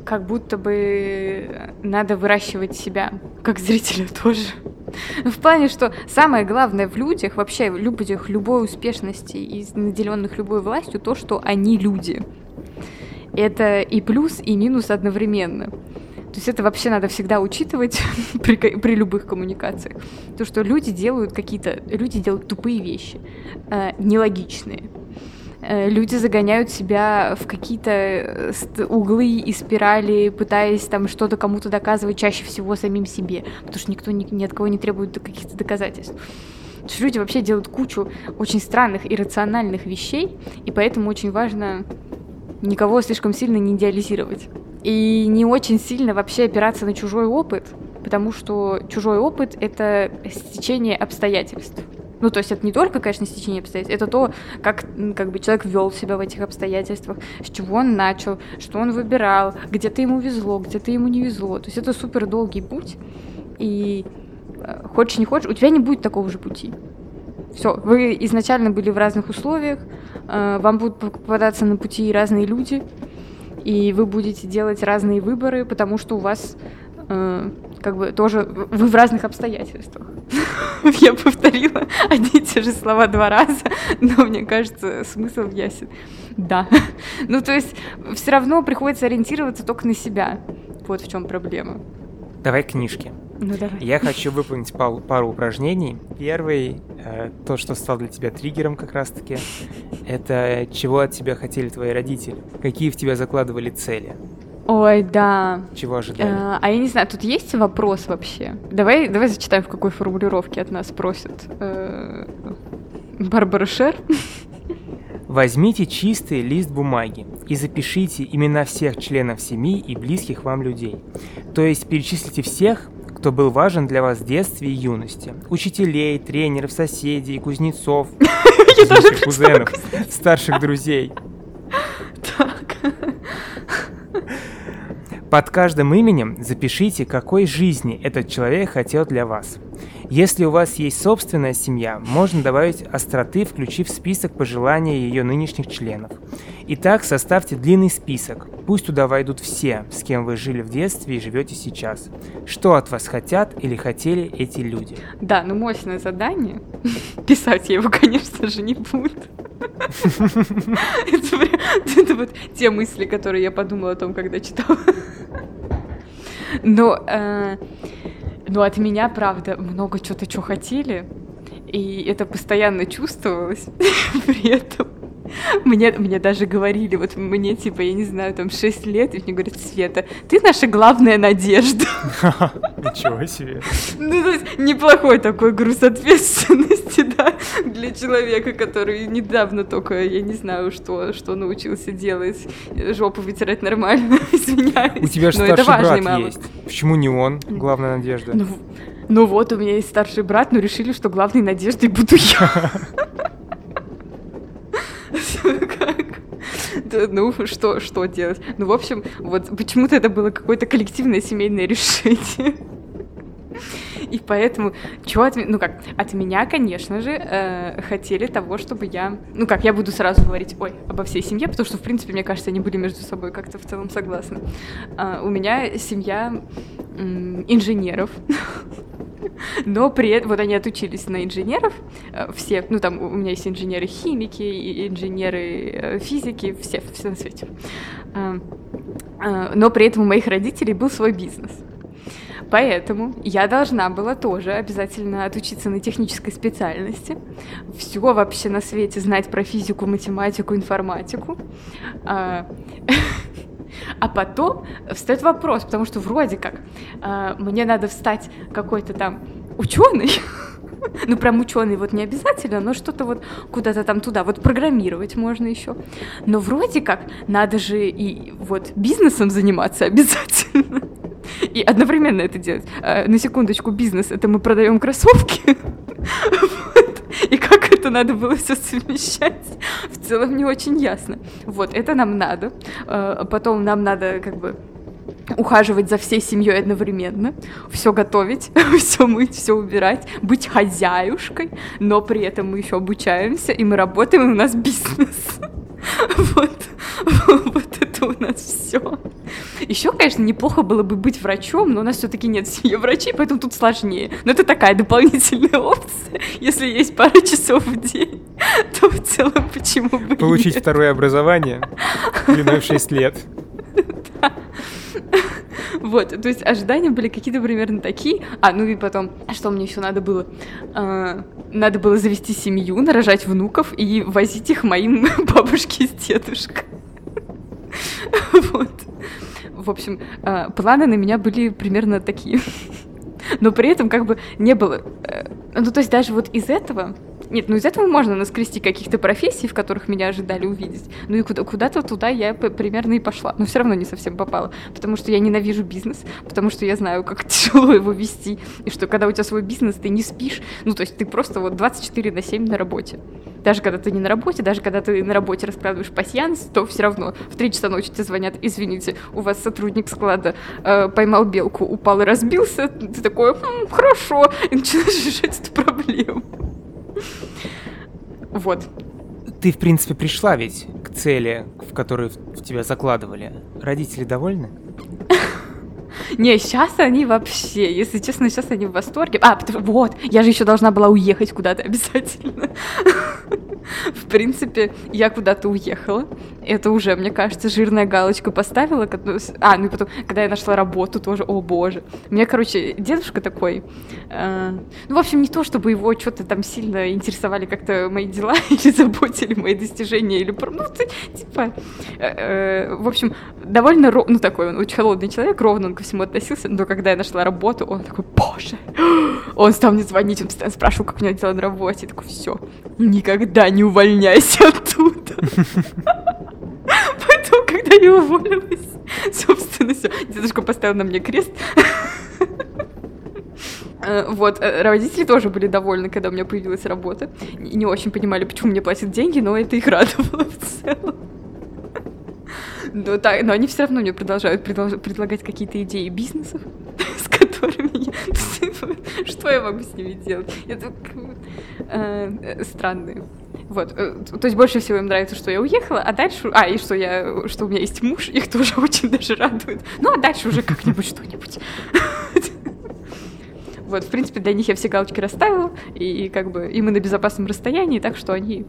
как будто бы надо выращивать себя, как зрителя <laughs> тоже. В плане, что самое главное в людях, вообще в людях любой успешности и наделенных любой властью, то, что они люди. Это и плюс, и минус одновременно. То есть это вообще надо всегда учитывать <laughs> при, при любых коммуникациях. То, что люди делают какие-то... Люди делают тупые вещи, э, нелогичные. Э, люди загоняют себя в какие-то э, углы и спирали, пытаясь там что-то кому-то доказывать, чаще всего самим себе, потому что никто ни, ни от кого не требует каких-то доказательств. Что люди вообще делают кучу очень странных, иррациональных вещей, и поэтому очень важно никого слишком сильно не идеализировать. И не очень сильно вообще опираться на чужой опыт, потому что чужой опыт — это стечение обстоятельств. Ну, то есть это не только, конечно, стечение обстоятельств, это то, как, как бы человек вел себя в этих обстоятельствах, с чего он начал, что он выбирал, где-то ему везло, где-то ему не везло. То есть это супер долгий путь, и э, хочешь не хочешь, у тебя не будет такого же пути. Все, вы изначально были в разных условиях, э, вам будут попадаться на пути разные люди, и вы будете делать разные выборы, потому что у вас э, как бы тоже вы в разных обстоятельствах. <laughs> Я повторила одни и те же слова два раза, но мне кажется, смысл ясен. Да. <laughs> Ну, то есть все равно приходится ориентироваться только на себя. Вот в чем проблема. Давай книжки. Ну давай. Я хочу выполнить пару, пару упражнений. Первый, э, то, что стал для тебя триггером как раз-таки, это чего от тебя хотели твои родители, какие в тебя закладывали цели. Ой, да. Чего ожидали? А, а я не знаю, тут есть вопрос вообще? Давай, давай зачитаем, в какой формулировке от нас просят. Э, Барбара Шер. Возьмите чистый лист бумаги и запишите имена всех членов семьи и близких вам людей. То есть перечислите всех, кто был важен для вас в детстве и юности. Учителей, тренеров, соседей, кузнецов, <laughs> кузенов, старших друзей. Так. Под каждым именем запишите, какой жизни этот человек хотел для вас. Если у вас есть собственная семья, можно добавить остроты, включив список пожелания ее нынешних членов. Итак, составьте длинный список. Пусть туда войдут все, с кем вы жили в детстве и живете сейчас. Что от вас хотят или хотели эти люди? Да, ну мощное задание. <laughs> Писать я его, конечно же, не буду. Это вот те мысли, которые я подумала о том, когда читала. Но, э, но от меня, правда, много чего-то, что хотели, и это постоянно чувствовалось <laughs> при этом. <laughs> Мне, мне даже говорили, вот мне, типа, я не знаю, там 6 лет, и мне говорят, Света, ты наша главная надежда. <laughs> Ничего себе. <laughs> Ну, то есть, неплохой такой груз ответственности, да, для человека, который недавно только, я не знаю, что, что научился делать, жопу вытирать нормально, извиняюсь. У тебя же старший брат мама. есть. Почему не он главная надежда? Ну, ну вот, у меня есть старший брат, но решили, что главной надеждой буду я. Как? Ну, что, что делать? Ну, в общем, вот почему-то это было какое-то коллективное семейное решение. И поэтому, что от меня, ну как, от меня, конечно же, э, хотели того, чтобы я, ну как, я буду сразу говорить, ой, обо всей семье, потому что, в принципе, мне кажется, они были между собой как-то в целом согласны. Э, у меня семья э, инженеров, но при этом, вот они отучились на инженеров, э, все, ну там у меня есть инженеры химики, инженеры э, все, все на свете. Э, но при этом у моих родителей был свой бизнес. Поэтому я должна была тоже обязательно отучиться на технической специальности, все вообще на свете знать про физику, математику, информатику. А, а потом встает вопрос, потому что вроде как а, мне надо встать какой-то там ученый, <laughs> ну, прям ученый вот не обязательно, но что-то вот куда-то там туда, вот программировать можно еще. Но вроде как надо же и вот бизнесом заниматься обязательно. <laughs> И одновременно это делать. А, на секундочку, бизнес — это мы продаем кроссовки. И как это надо было все совмещать, в целом не очень ясно. Вот, это нам надо. А, потом нам надо как бы ухаживать за всей семьей одновременно, все готовить, <laughs> все мыть, все убирать, быть хозяюшкой, но при этом мы еще обучаемся, и мы работаем, и у нас бизнес. Вот, <laughs> вот это у нас все. Еще, конечно, неплохо было бы быть врачом, но у нас все-таки нет семьи врачей, поэтому тут сложнее. Но это такая дополнительная опция. Если есть пара часов в день, то в целом почему бы Получить нет? второе образование длиной в 6 лет. <laughs> Вот, то есть ожидания были какие-то примерно такие. А, ну и потом, что мне еще надо было? А, надо было завести семью, нарожать внуков и возить их моим <laughs> бабушке с дедушкой. <laughs> Вот. В общем, а, планы на меня были примерно такие. Но при этом как бы не было... Э, ну, то есть даже вот из этого нет, ну из этого можно наскрести каких-то профессий, в которых меня ожидали увидеть. Ну и куда-то туда я примерно и пошла. Но все равно не совсем попала. Потому что я ненавижу бизнес, потому что я знаю, как <laughs> тяжело его вести. И что когда у тебя свой бизнес, ты не спишь. Ну то есть ты просто вот 24 на 7 на работе. Даже когда ты не на работе, даже когда ты на работе раскладываешь пасьянс, то все равно в 3 часа ночи тебе звонят, извините, у вас сотрудник склада э, поймал белку, упал и разбился. Ты такой, хм, хорошо, и начинаешь <laughs> решать эту проблему. Вот. Ты, в принципе, пришла ведь к цели, в которую в тебя закладывали. Родители довольны? Не, сейчас они вообще, если честно, сейчас они в восторге. А, вот, я же еще должна была уехать куда-то обязательно. <laughs> В принципе, я куда-то уехала. Это уже, мне кажется, жирная галочка поставила. А, ну и потом, когда я нашла работу, тоже, о боже. У меня, короче, дедушка такой. Э, ну, в общем, не то, чтобы его что-то там сильно интересовали как-то мои дела <laughs> или заботили мои достижения, или... Ну, типа... Э, э, в общем, довольно... Ну, такой он очень холодный человек, ровно он ко всему относился. Но когда я нашла работу, он такой, боже! <gasps> Он стал мне звонить, он постоянно спрашивал, как у меня дела на работе. Я такой, все, никогда не увольняйся оттуда. <laughs> <laughs> Поэтому, когда я уволилась, собственно, все, дедушка поставил на мне крест. <laughs> Э, вот, э, родители тоже были довольны, когда у меня появилась работа. Не очень понимали, почему мне платят деньги, но это их <laughs> радовало в целом. Но, так, но они все равно мне продолжают предлагать какие-то идеи бизнесов, с которыми я... Что я могу с ними делать? Это э, странные. Вот, э, то есть больше всего им нравится, что я уехала, а дальше, а, и что я, что у меня есть муж, их тоже <laughs> очень даже радует. Ну, а дальше уже как-нибудь что-нибудь. <laughs> Вот, в принципе, для них я все галочки расставила, и, как бы и мы на безопасном расстоянии, так что они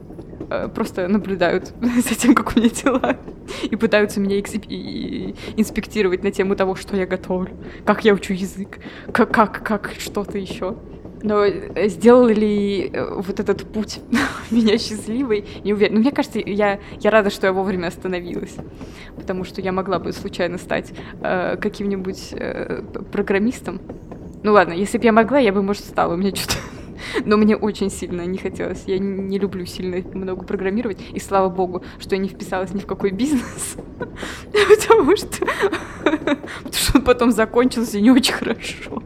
э, просто наблюдают <laughs> за тем, как у меня дела, и пытаются меня инспектировать на тему того, что я готовлю, как я учу язык, как, как, как что-то еще. Но э, сделал ли э, вот этот путь <laughs> меня счастливой, не уверена. Но мне кажется, я, я рада, что я вовремя остановилась. Потому что я могла бы случайно стать э, каким-нибудь э, программистом. Ну ладно, если бы я могла, я бы, может, стала. У меня что-то... <laughs> Но мне очень сильно не хотелось. Я не люблю сильно много программировать. И слава богу, что я не вписалась ни в какой бизнес. <laughs> Потому что... Потому что он потом закончился не очень хорошо.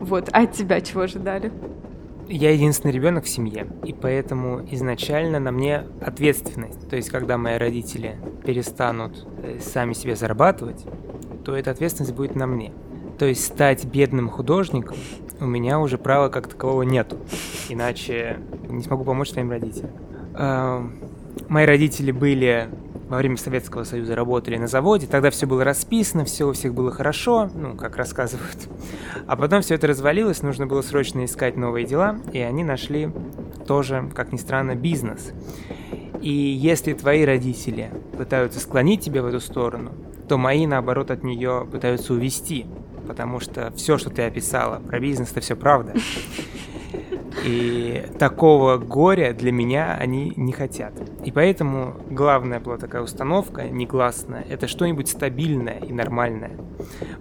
Вот, а от тебя чего ожидали? Я единственный ребенок в семье, и поэтому изначально на мне ответственность. То есть, когда мои родители перестанут э, сами себе зарабатывать, то эта ответственность будет на мне. То есть стать бедным художником у меня уже права как такового нету. Иначе не смогу помочь своим родителям. Мои родители были во время Советского Союза работали на заводе, тогда все было расписано, все у всех было хорошо, ну, как рассказывают. А потом все это развалилось, нужно было срочно искать новые дела, и они нашли тоже, как ни странно, бизнес. И если твои родители пытаются склонить тебя в эту сторону, то мои, наоборот, от нее пытаются увести, потому что все, что ты описала про бизнес, это все правда. И такого горя для меня они не хотят. И поэтому главная была такая установка, негласная, это что-нибудь стабильное и нормальное.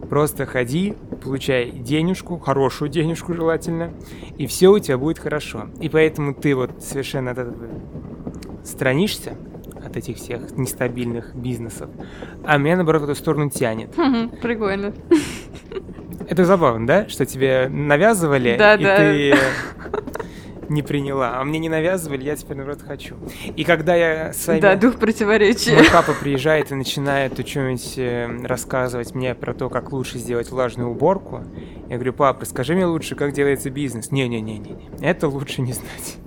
Просто ходи, получай денежку, хорошую денежку желательно, и все у тебя будет хорошо. И поэтому ты вот совершенно от этого странишься, от этих всех нестабильных бизнесов, а меня, наоборот, в эту сторону тянет. Прикольно. Это забавно, да? Что тебе навязывали, да, и да. ты не приняла. А мне не навязывали, я теперь, наоборот, хочу. И когда я с Да, дух противоречия. Мой папа приезжает и начинает что-нибудь э, рассказывать мне про то, как лучше сделать влажную уборку. Я говорю, папа, скажи мне лучше, как делается бизнес. Не-не-не-не, это лучше не знать.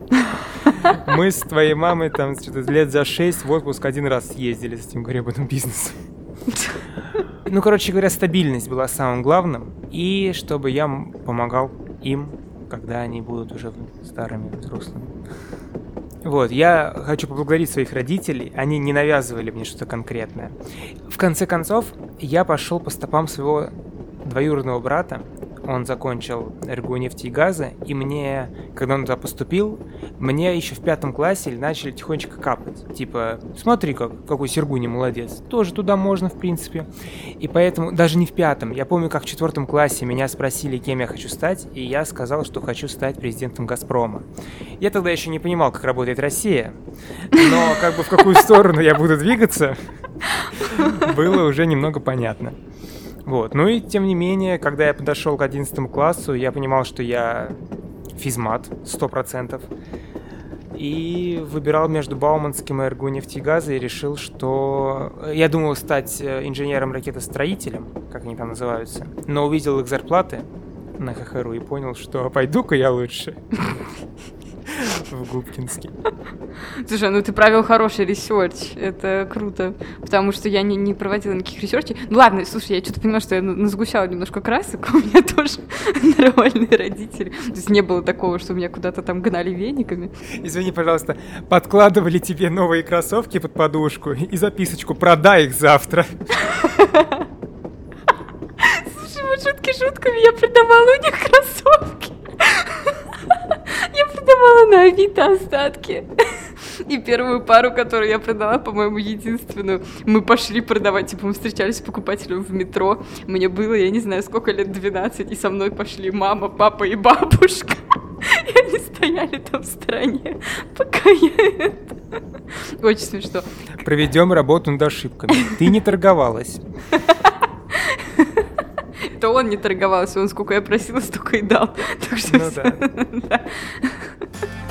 <laughs> Мы с твоей мамой там лет за шесть в отпуск один раз ездили с этим гребаным бизнесом. <laughs> Ну, короче говоря, стабильность была самым главным. И чтобы я помогал им, когда они будут уже старыми, взрослыми. Вот, я хочу поблагодарить своих родителей. Они не навязывали мне что-то конкретное. В конце концов, я пошел по стопам своего двоюродного брата, он закончил РГУ нефти и газа, и мне, когда он туда поступил, мне еще в пятом классе начали тихонечко капать. Типа, смотри, как, какой Сергуни молодец. Тоже туда можно, в принципе. И поэтому, даже не в пятом, я помню, как в четвертом классе меня спросили, кем я хочу стать, и я сказал, что хочу стать президентом Газпрома. Я тогда еще не понимал, как работает Россия, но как бы в какую сторону я буду двигаться, было уже немного понятно. Вот. Ну и тем не менее, когда я подошел к 11 классу, я понимал, что я физмат 100%. И выбирал между Бауманским и РГУ нефтегаза и решил, что... Я думал стать э, инженером-ракетостроителем, как они там называются, но увидел их зарплаты на ХХРУ и понял, что пойду-ка я лучше <laughs> в Губкинский. Слушай, ну ты провел хороший research, это круто, потому что я не, не проводила никаких research ей. Ну ладно, слушай, я что-то поняла, что я насгущала немножко красок, <laughs> у меня тоже <laughs> нормальные родители. То есть не было такого, что меня куда-то там гнали вениками. Извини, пожалуйста, подкладывали тебе новые кроссовки под подушку и записочку «Продай их завтра». Слушай, вот шутки шутками, я продавала у них кроссовки. Я продавала на Авито остатки. И первую пару, которую я продала, по-моему, единственную, мы пошли продавать, типа мы встречались с покупателем в метро, мне было, я не знаю, сколько лет, 12, и со мной пошли мама, папа и бабушка. И они стояли там в стороне, пока я это... Очень смешно. Проведем работу над ошибками. Ты не торговалась. Это он не торговался, он сколько я просила, столько и дал. <laughs> Так что ну всё... да. <laughs>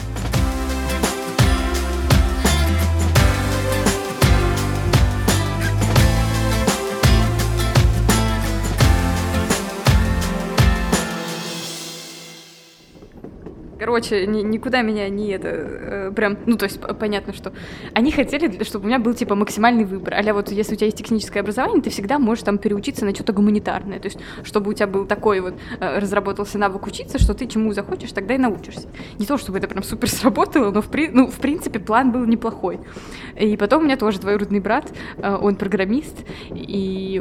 Короче, ни, никуда меня не это э, прям, ну то есть понятно, что они хотели, чтобы у меня был типа максимальный выбор. А вот если у тебя есть техническое образование, ты всегда можешь там переучиться на что-то гуманитарное. То есть чтобы у тебя был такой вот э, разработался навык учиться, что ты чему захочешь, тогда и научишься. Не то чтобы это прям супер сработало, но в, при, ну, в принципе план был неплохой. И потом у меня тоже двоюродный брат, э, он программист, и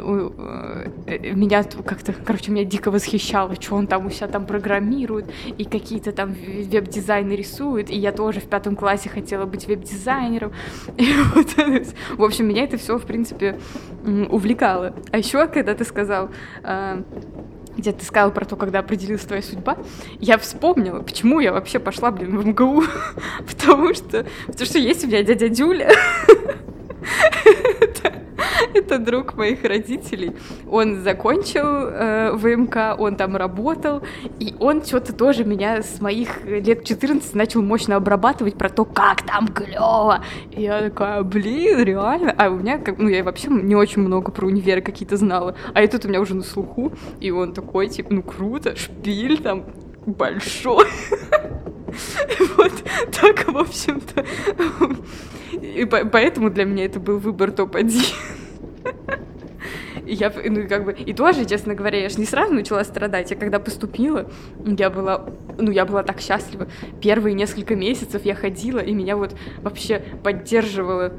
меня как-то, короче, меня дико восхищало, что он там у себя там программирует и какие-то там веб-дизайн рисует, и я тоже в пятом классе хотела быть веб-дизайнером. <laughs> И вот, в общем, меня это все, в принципе, увлекало. А еще, когда ты сказал, а, где ты сказал про то, когда определилась твоя судьба, я вспомнила, почему я вообще пошла, блин, в МГУ. <laughs> потому что, потому что есть у меня дядя Дюля. <laughs> <laughs> это, друг моих родителей. Он закончил э, ВМК, он там работал, и он что-то тоже меня с моих лет 14 начал мощно обрабатывать про то, как там клево. И я такая, блин, реально? А у меня, как, ну, я вообще не очень много про универы какие-то знала. А и тут у меня уже на слуху, и он такой, типа, ну круто, шпиль там большой. <laughs> Вот так, в общем-то. И поэтому для меня это был выбор топ-1. Я, ну, как бы, и тоже, честно говоря, я же не сразу начала страдать. Я когда поступила, я была, ну, я была так счастлива. Первые несколько месяцев я ходила, и меня вот вообще поддерживало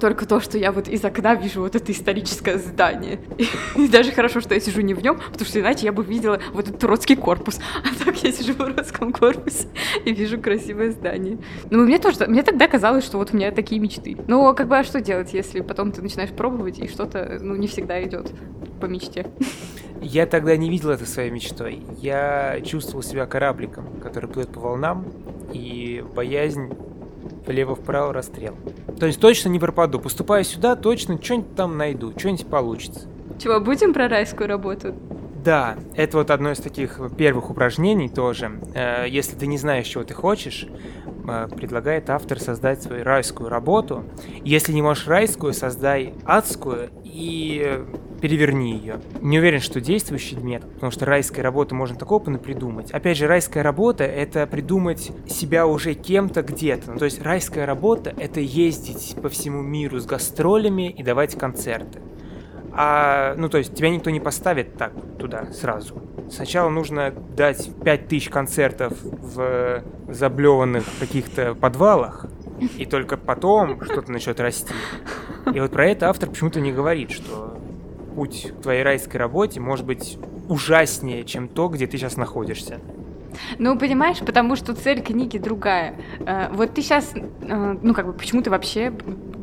только то, что я вот из окна вижу вот это историческое здание. <laughs> И, даже хорошо, что я сижу не в нем, потому что иначе я бы видела вот этот Троцкий корпус. <laughs> А так я сижу в Троцком корпусе и вижу красивое здание. Ну, мне тоже, мне тогда казалось, что вот у меня такие мечты. Но как бы, а что делать, если потом ты начинаешь пробовать, и что-то, ну, не всегда идет по мечте. <laughs> Я тогда не видел это своей мечтой. Я чувствовал себя корабликом, который плывет по волнам, и боязнь влево-вправо расстрел. То есть точно не пропаду. Поступая сюда, точно что-нибудь там найду, что-нибудь получится. Чего, будем про райскую работу? Да, это вот одно из таких первых упражнений тоже. Э, если ты не знаешь, чего ты хочешь, э, предлагает автор создать свою райскую работу. Если не можешь райскую, создай адскую и переверни ее. Не уверен, что действующий метод, потому что райская работа можно такого придумать. Опять же, райская работа — это придумать себя уже кем-то где-то. Ну, то есть райская работа — это ездить по всему миру с гастролями и давать концерты. А, ну, то есть тебя никто не поставит так туда сразу. Сначала нужно дать 5000 концертов в заблеванных каких-то подвалах, и только потом что-то начнет расти. И вот про это автор почему-то не говорит, что путь к твоей райской работе может быть ужаснее, чем то, где ты сейчас находишься. Ну, понимаешь, потому что цель книги другая. Э, вот ты сейчас, э, ну, как бы, почему ты вообще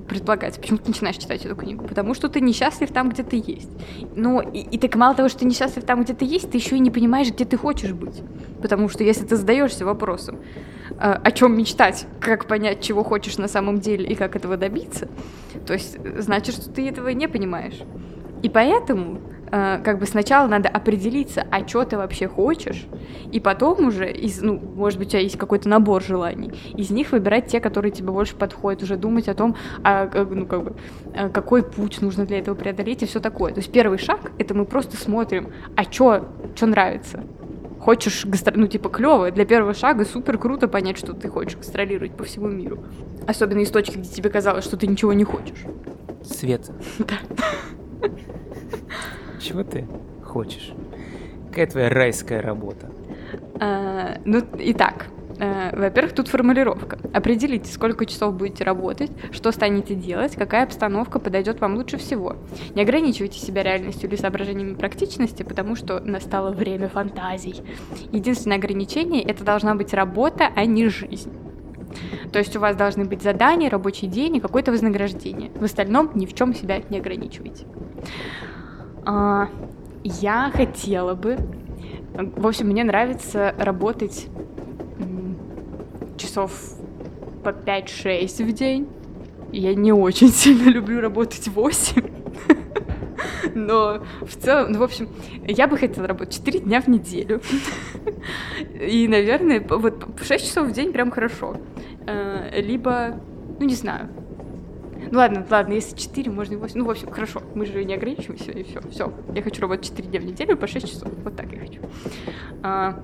предполагается, почему ты начинаешь читать эту книгу? Потому что ты несчастлив там, где ты есть. Ну, и, и так мало того, что ты несчастлив там, где ты есть, ты еще и не понимаешь, где ты хочешь быть. Потому что если ты задаешься вопросом, э, о чем мечтать, как понять, чего хочешь на самом деле и как этого добиться, то есть значит, что ты этого не понимаешь. И поэтому э, как бы сначала надо определиться, а что ты вообще хочешь, и потом уже, из, ну, может быть, у тебя есть какой-то набор желаний, из них выбирать те, которые тебе больше подходят, уже думать о том, а, ну, как бы, а какой путь нужно для этого преодолеть и все такое. То есть первый шаг — это мы просто смотрим, а что нравится, хочешь гастро... ну, типа, клево, для первого шага супер круто понять, что ты хочешь гастролировать по всему миру. Особенно из точки, где тебе казалось, что ты ничего не хочешь. Свет. <laughs> Да. Чего ты хочешь? Какая твоя райская работа? А, ну, итак, э, во-первых, тут формулировка. Определите, сколько часов будете работать, что станете делать, какая обстановка подойдет вам лучше всего. Не ограничивайте себя реальностью или соображениями практичности, потому что настало время фантазий. Единственное ограничение — это должна быть работа, а не жизнь. То есть у вас должны быть задания, рабочий день и какое-то вознаграждение. В остальном ни в чем себя не ограничивайте. А, я хотела бы... В общем, мне нравится работать часов по 5-6 в день. Я не очень <laughs> сильно люблю работать 8. <laughs> Но в целом, ну, в общем, я бы хотела работать 4 дня в неделю. <laughs> И, наверное, вот 6 часов в день прям хорошо. Э, либо, ну, не знаю, ну ладно, ладно, если 4, можно и 8. Ну, в общем, хорошо, мы же не ограничиваемся, и все. Все. Я хочу работать 4 дня в неделю по 6 часов. Вот так я хочу. А,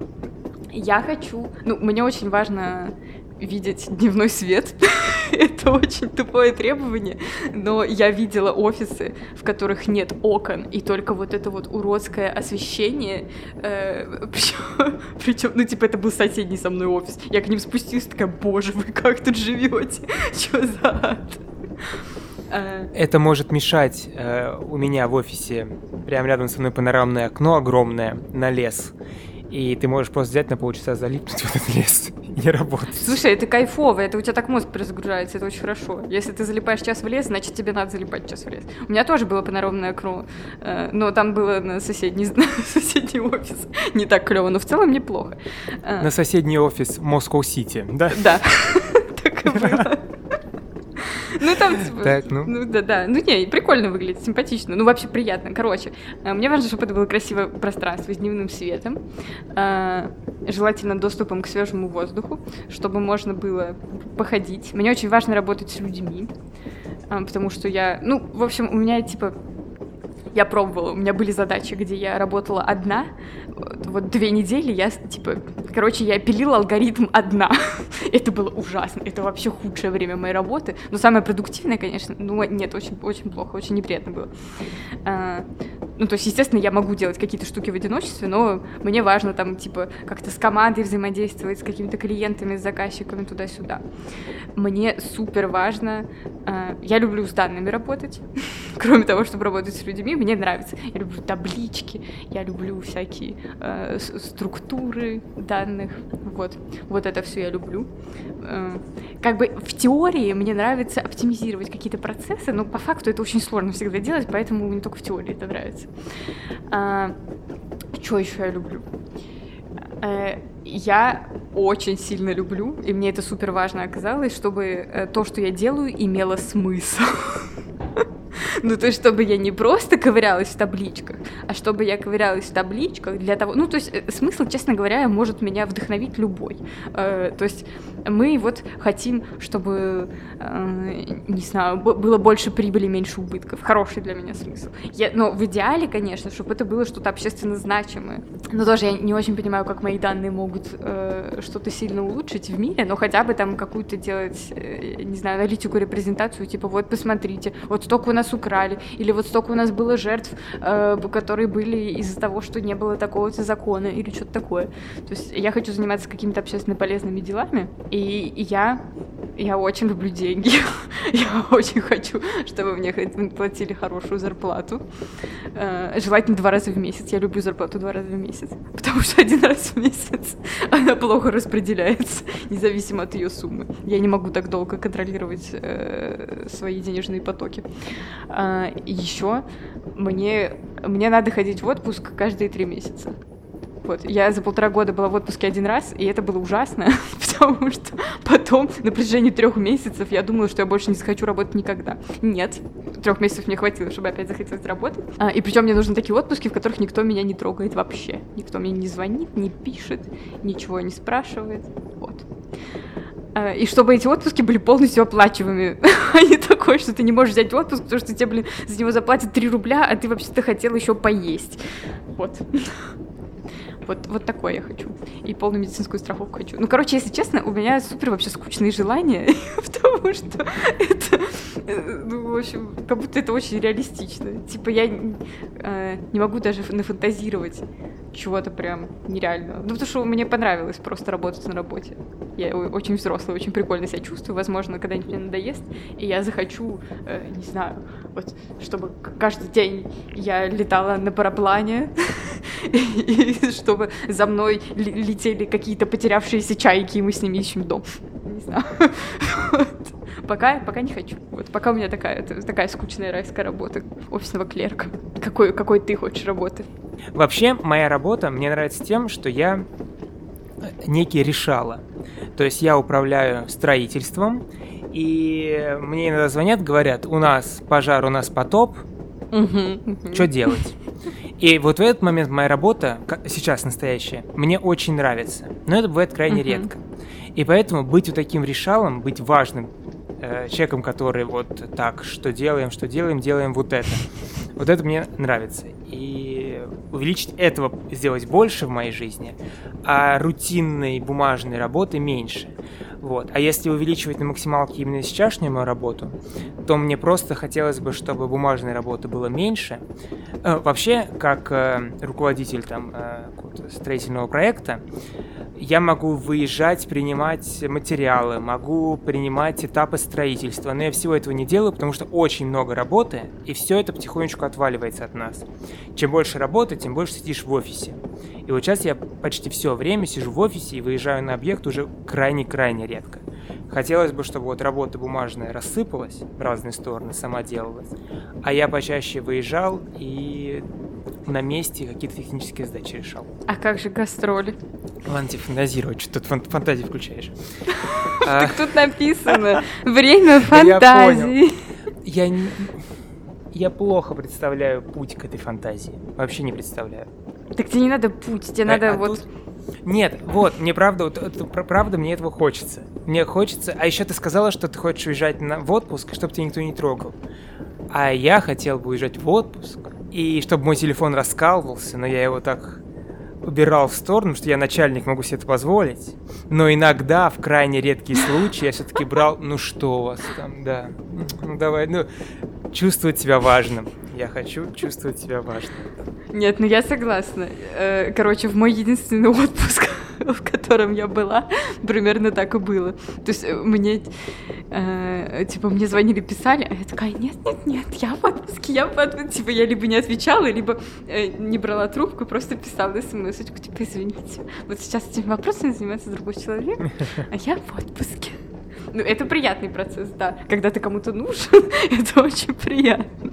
я хочу. Ну, мне очень важно видеть дневной свет. <laughs> Это очень тупое требование, но я видела офисы, в которых нет окон, и только вот это вот уродское освещение. Э, <laughs> причем, ну, типа, это был соседний со мной офис. Я к ним спустилась, такая, боже, вы как тут живете? <laughs> Что за ад? Э, Это может мешать э, у меня в офисе. Прямо рядом со мной панорамное окно огромное на лес. И ты можешь просто взять на полчаса залипнуть в этот лес и не работать. Слушай, это кайфово, это у тебя так мозг перезагружается, это очень хорошо. Если ты залипаешь час в лес, значит тебе надо залипать час в лес. У меня тоже было панорамное окно, э, но там было на соседний, <laughs> на соседний офис. Не так клево, но в целом неплохо. Э, на соседний офис Москва-Сити, да? Да, <laughs> так и было. Ну, там, <laughs> типа... Так, ну. Ну, да, да. Ну, не, прикольно выглядит, симпатично. Ну, вообще приятно. Короче, э, мне важно, чтобы это было красивое пространство с дневным светом, э, желательно доступом к свежему воздуху, чтобы можно было походить. Мне очень важно работать с людьми, э, потому что я... Ну, в общем, у меня, типа, я пробовала, у меня были задачи, где я работала одна, вот две недели я, типа, короче, я пилила алгоритм одна. <laughs> это было ужасно, это вообще худшее время моей работы, но самое продуктивное, конечно, ну, нет, очень, очень плохо, очень неприятно было. А, ну, то есть, естественно, я могу делать какие-то штуки в одиночестве, но мне важно там, типа, как-то с командой взаимодействовать, с какими-то клиентами, с заказчиками, туда-сюда. Мне супер важно, а, я люблю с данными работать, <laughs> кроме того, чтобы работать с людьми, мне нравится. Я люблю таблички, я люблю всякие э, структуры данных, вот, вот это все я люблю. Э, как бы в теории мне нравится оптимизировать какие-то процессы, но по факту это очень сложно всегда делать, поэтому мне только в теории это нравится. А, что еще я люблю? Э, я очень сильно люблю, и мне это супер важно оказалось, чтобы э, то, что я делаю, имело смысл. <laughs> Ну, то есть, чтобы я не просто ковырялась в табличках, а чтобы я ковырялась в табличках для того... Ну, то есть, э, смысл, честно говоря, может меня вдохновить любой. То есть, мы вот хотим, чтобы, э, не знаю, было больше прибыли, меньше убытков. Хороший для меня смысл. Я, но в идеале, конечно, чтобы это было что-то общественно значимое. Но тоже я не очень понимаю, как мои данные могут что-то сильно улучшить в мире, но хотя бы там какую-то делать, не знаю, аналитику, репрезентацию, типа, вот, посмотрите, вот столько у нас украли, или вот столько у нас было жертв, э, которые были из-за того, что не было такого-то закона, или что-то такое. То есть я хочу заниматься какими-то общественно полезными делами, и, я, я очень люблю деньги. <laughs> я очень хочу, чтобы мне платили хорошую зарплату. Э, желательно два раза в месяц. Я люблю зарплату два раза в месяц, потому что один раз в месяц <laughs> она плохо распределяется, независимо от ее суммы. Я не могу так долго контролировать э, свои денежные потоки. А, еще мне, мне надо ходить в отпуск каждые три месяца. Вот. Я за полтора года была в отпуске один раз, и это было ужасно, <laughs> потому <laughs> что потом на протяжении трех месяцев я думала, что я больше не захочу работать никогда. Нет, трех месяцев мне хватило, чтобы опять захотелось работать. А, и причем мне нужны такие отпуски, в которых никто меня не трогает вообще. Никто мне не звонит, не пишет, ничего не спрашивает. Вот. Э, и чтобы эти отпуски были полностью оплачиваемыми, <laughs> а не такое, что ты не можешь взять отпуск, потому что тебе, блин, за него заплатят 3 рубля, а ты вообще-то хотел еще поесть. Вот. <laughs> Вот, вот такое я хочу. И полную медицинскую страховку хочу. Ну, короче, если честно, у меня супер вообще скучные желания, <laughs> потому что это, э, ну, в общем, как будто это очень реалистично. Типа я э, не могу даже нафантазировать чего-то прям нереального. Ну, потому что мне понравилось просто работать на работе. Я очень взрослая, очень прикольно себя чувствую. Возможно, когда-нибудь мне надоест, и я захочу, э, не знаю, вот, чтобы каждый день я летала на параплане, <laughs> и чтобы за мной летели какие-то потерявшиеся чайки, и мы с ними ищем дом. Не знаю. Пока, пока не хочу. Вот пока у меня такая, такая скучная райская работа офисного клерка. Какой, какой ты хочешь работы? Вообще, моя работа мне нравится тем, что я некий решала. То есть я управляю строительством, и мне иногда звонят, говорят, у нас пожар, у нас потоп, что делать? И вот в этот момент моя работа, сейчас настоящая, мне очень нравится. Но это бывает крайне редко. И поэтому быть вот таким решалом, быть важным э, человеком, который вот так, что делаем, что делаем, делаем вот это. Вот это мне нравится. И увеличить этого сделать больше в моей жизни, а рутинной бумажной работы меньше. Вот. А если увеличивать на максималке именно сейчасшнюю мою работу, то мне просто хотелось бы, чтобы бумажной работы было меньше. Э, вообще, как э, руководитель там э, строительного проекта, я могу выезжать, принимать материалы, могу принимать этапы строительства, но я всего этого не делаю, потому что очень много работы, и все это потихонечку отваливается от нас. Чем больше работы, тем больше сидишь в офисе. И вот сейчас я почти все время сижу в офисе и выезжаю на объект уже крайне-крайне редко. Хотелось бы, чтобы вот работа бумажная рассыпалась в разные стороны, сама делалась, а я почаще выезжал и на месте какие-то технические задачи решал. А как же гастроли? Ладно, тебе фантазировать, что тут фантазии включаешь. <laughs> Так тут написано «Время фантазии». Я я <laughs> плохо представляю путь к этой фантазии. Вообще не представляю. Так тебе не надо путь, тебе а, надо а вот... Тут... Нет, вот, мне правда, вот, правда, мне этого хочется. Мне хочется... А еще ты сказала, что ты хочешь уезжать на... в отпуск, чтобы тебя никто не трогал. А я хотел бы уезжать в отпуск, и чтобы мой телефон раскалывался, но я его так убирал в сторону, что я начальник, могу себе это позволить. Но иногда, в крайне редкие случаи, я все-таки брал, ну что у вас там, да, ну давай, ну, чувствовать себя важным. Я хочу чувствовать себя важным. Нет, ну я согласна. Э, короче, в мой единственный отпуск, <laughs> в котором я была, примерно так и было. То есть э, мне, э, типа, мне звонили, писали, а я такая, нет, нет, нет, я в отпуске, я в отпуске. Типа, я либо не отвечала, либо не брала трубку, просто писала смс типа, извините, вот сейчас этим вопросом занимается другой человек, а я в отпуске. Ну, это приятный процесс, да. Когда ты кому-то нужен, <laughs> это очень приятно.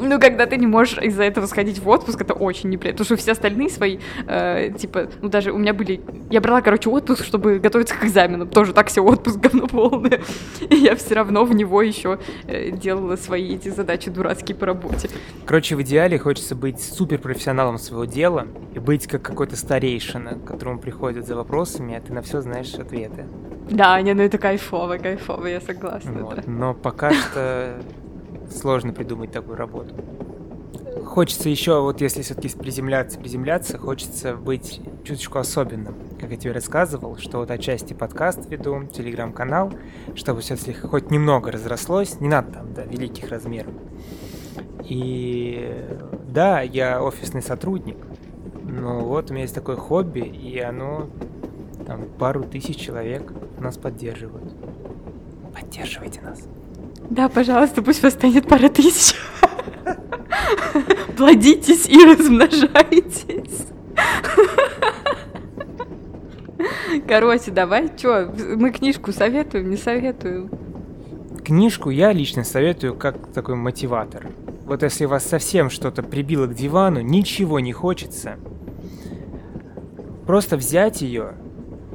Ну, когда ты не можешь из-за этого сходить в отпуск, это очень неприятно. Потому что все остальные свои, э, типа, ну, даже у меня были... Я брала, короче, отпуск, чтобы готовиться к экзаменам. Тоже так все отпуск <laughs> говно полное. И я все равно в него еще э, делала свои эти задачи дурацкие по работе. Короче, в идеале хочется быть суперпрофессионалом своего дела и быть как какой-то старейшина, к которому приходят за вопросами, а ты на все знаешь ответы. Да, не, ну это кайфово, кайфово, я согласна. Вот. Да. Но пока что сложно придумать такую работу. Хочется еще, вот если все-таки приземляться, приземляться, хочется быть чуточку особенным. Как я тебе рассказывал, что вот отчасти подкаст веду, телеграм-канал, чтобы все-таки хоть немного разрослось, не надо там, до великих размеров. И да, я офисный сотрудник, но вот у меня есть такое хобби, и оно там пару тысяч человек нас поддерживают. Поддерживайте нас. Да, пожалуйста, пусть вас станет пара тысяч. Плодитесь и размножайтесь. Короче, давай, что, мы книжку советуем, не советуем? Книжку я лично советую как такой мотиватор. Вот если вас совсем что-то прибило к дивану, ничего не хочется, просто взять ее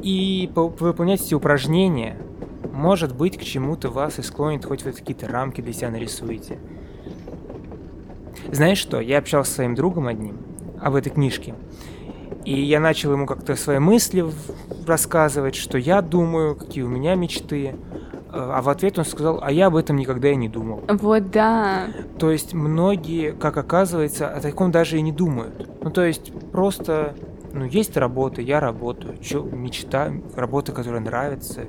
и выполнять эти упражнения – может быть, к чему-то вас и склонит, хоть вы какие-то рамки для себя нарисуете. Знаешь что, я общался с своим другом одним об этой книжке, и я начал ему как-то свои мысли рассказывать, что я думаю, какие у меня мечты, а в ответ он сказал, а я об этом никогда и не думал. Вот да. То есть многие, как оказывается, о таком даже и не думают. Ну то есть просто, ну есть работа, я работаю, чё, мечта, работа, которая нравится,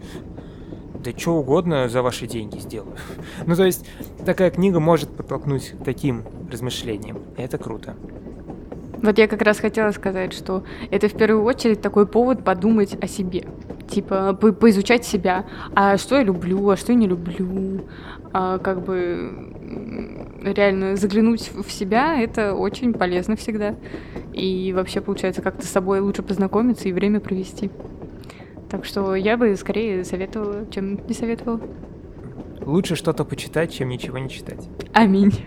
да что угодно за ваши деньги сделаю. <laughs> ну, то есть, такая книга может подтолкнуть к таким размышлениям. Это круто. Вот я как раз хотела сказать, что это в первую очередь такой повод подумать о себе. Типа, по поизучать себя. А что я люблю, а что я не люблю. А как бы реально заглянуть в себя, это очень полезно всегда. И вообще, получается, как-то с собой лучше познакомиться и время провести. Так что я бы скорее советовала, чем не советовала. Лучше что-то почитать, чем ничего не читать. Аминь.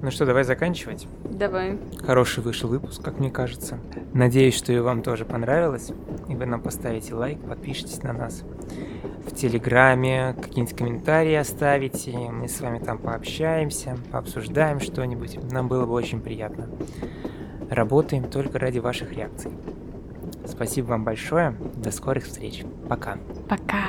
Ну что, давай заканчивать. Давай. Хороший вышел выпуск, как мне кажется. Надеюсь, что и вам тоже понравилось. И вы нам поставите лайк, подпишитесь на нас в Телеграме, какие-нибудь комментарии оставите. Мы с вами там пообщаемся, пообсуждаем что-нибудь. Нам было бы очень приятно. Работаем только ради ваших реакций. Спасибо вам большое. До скорых встреч. Пока. Пока.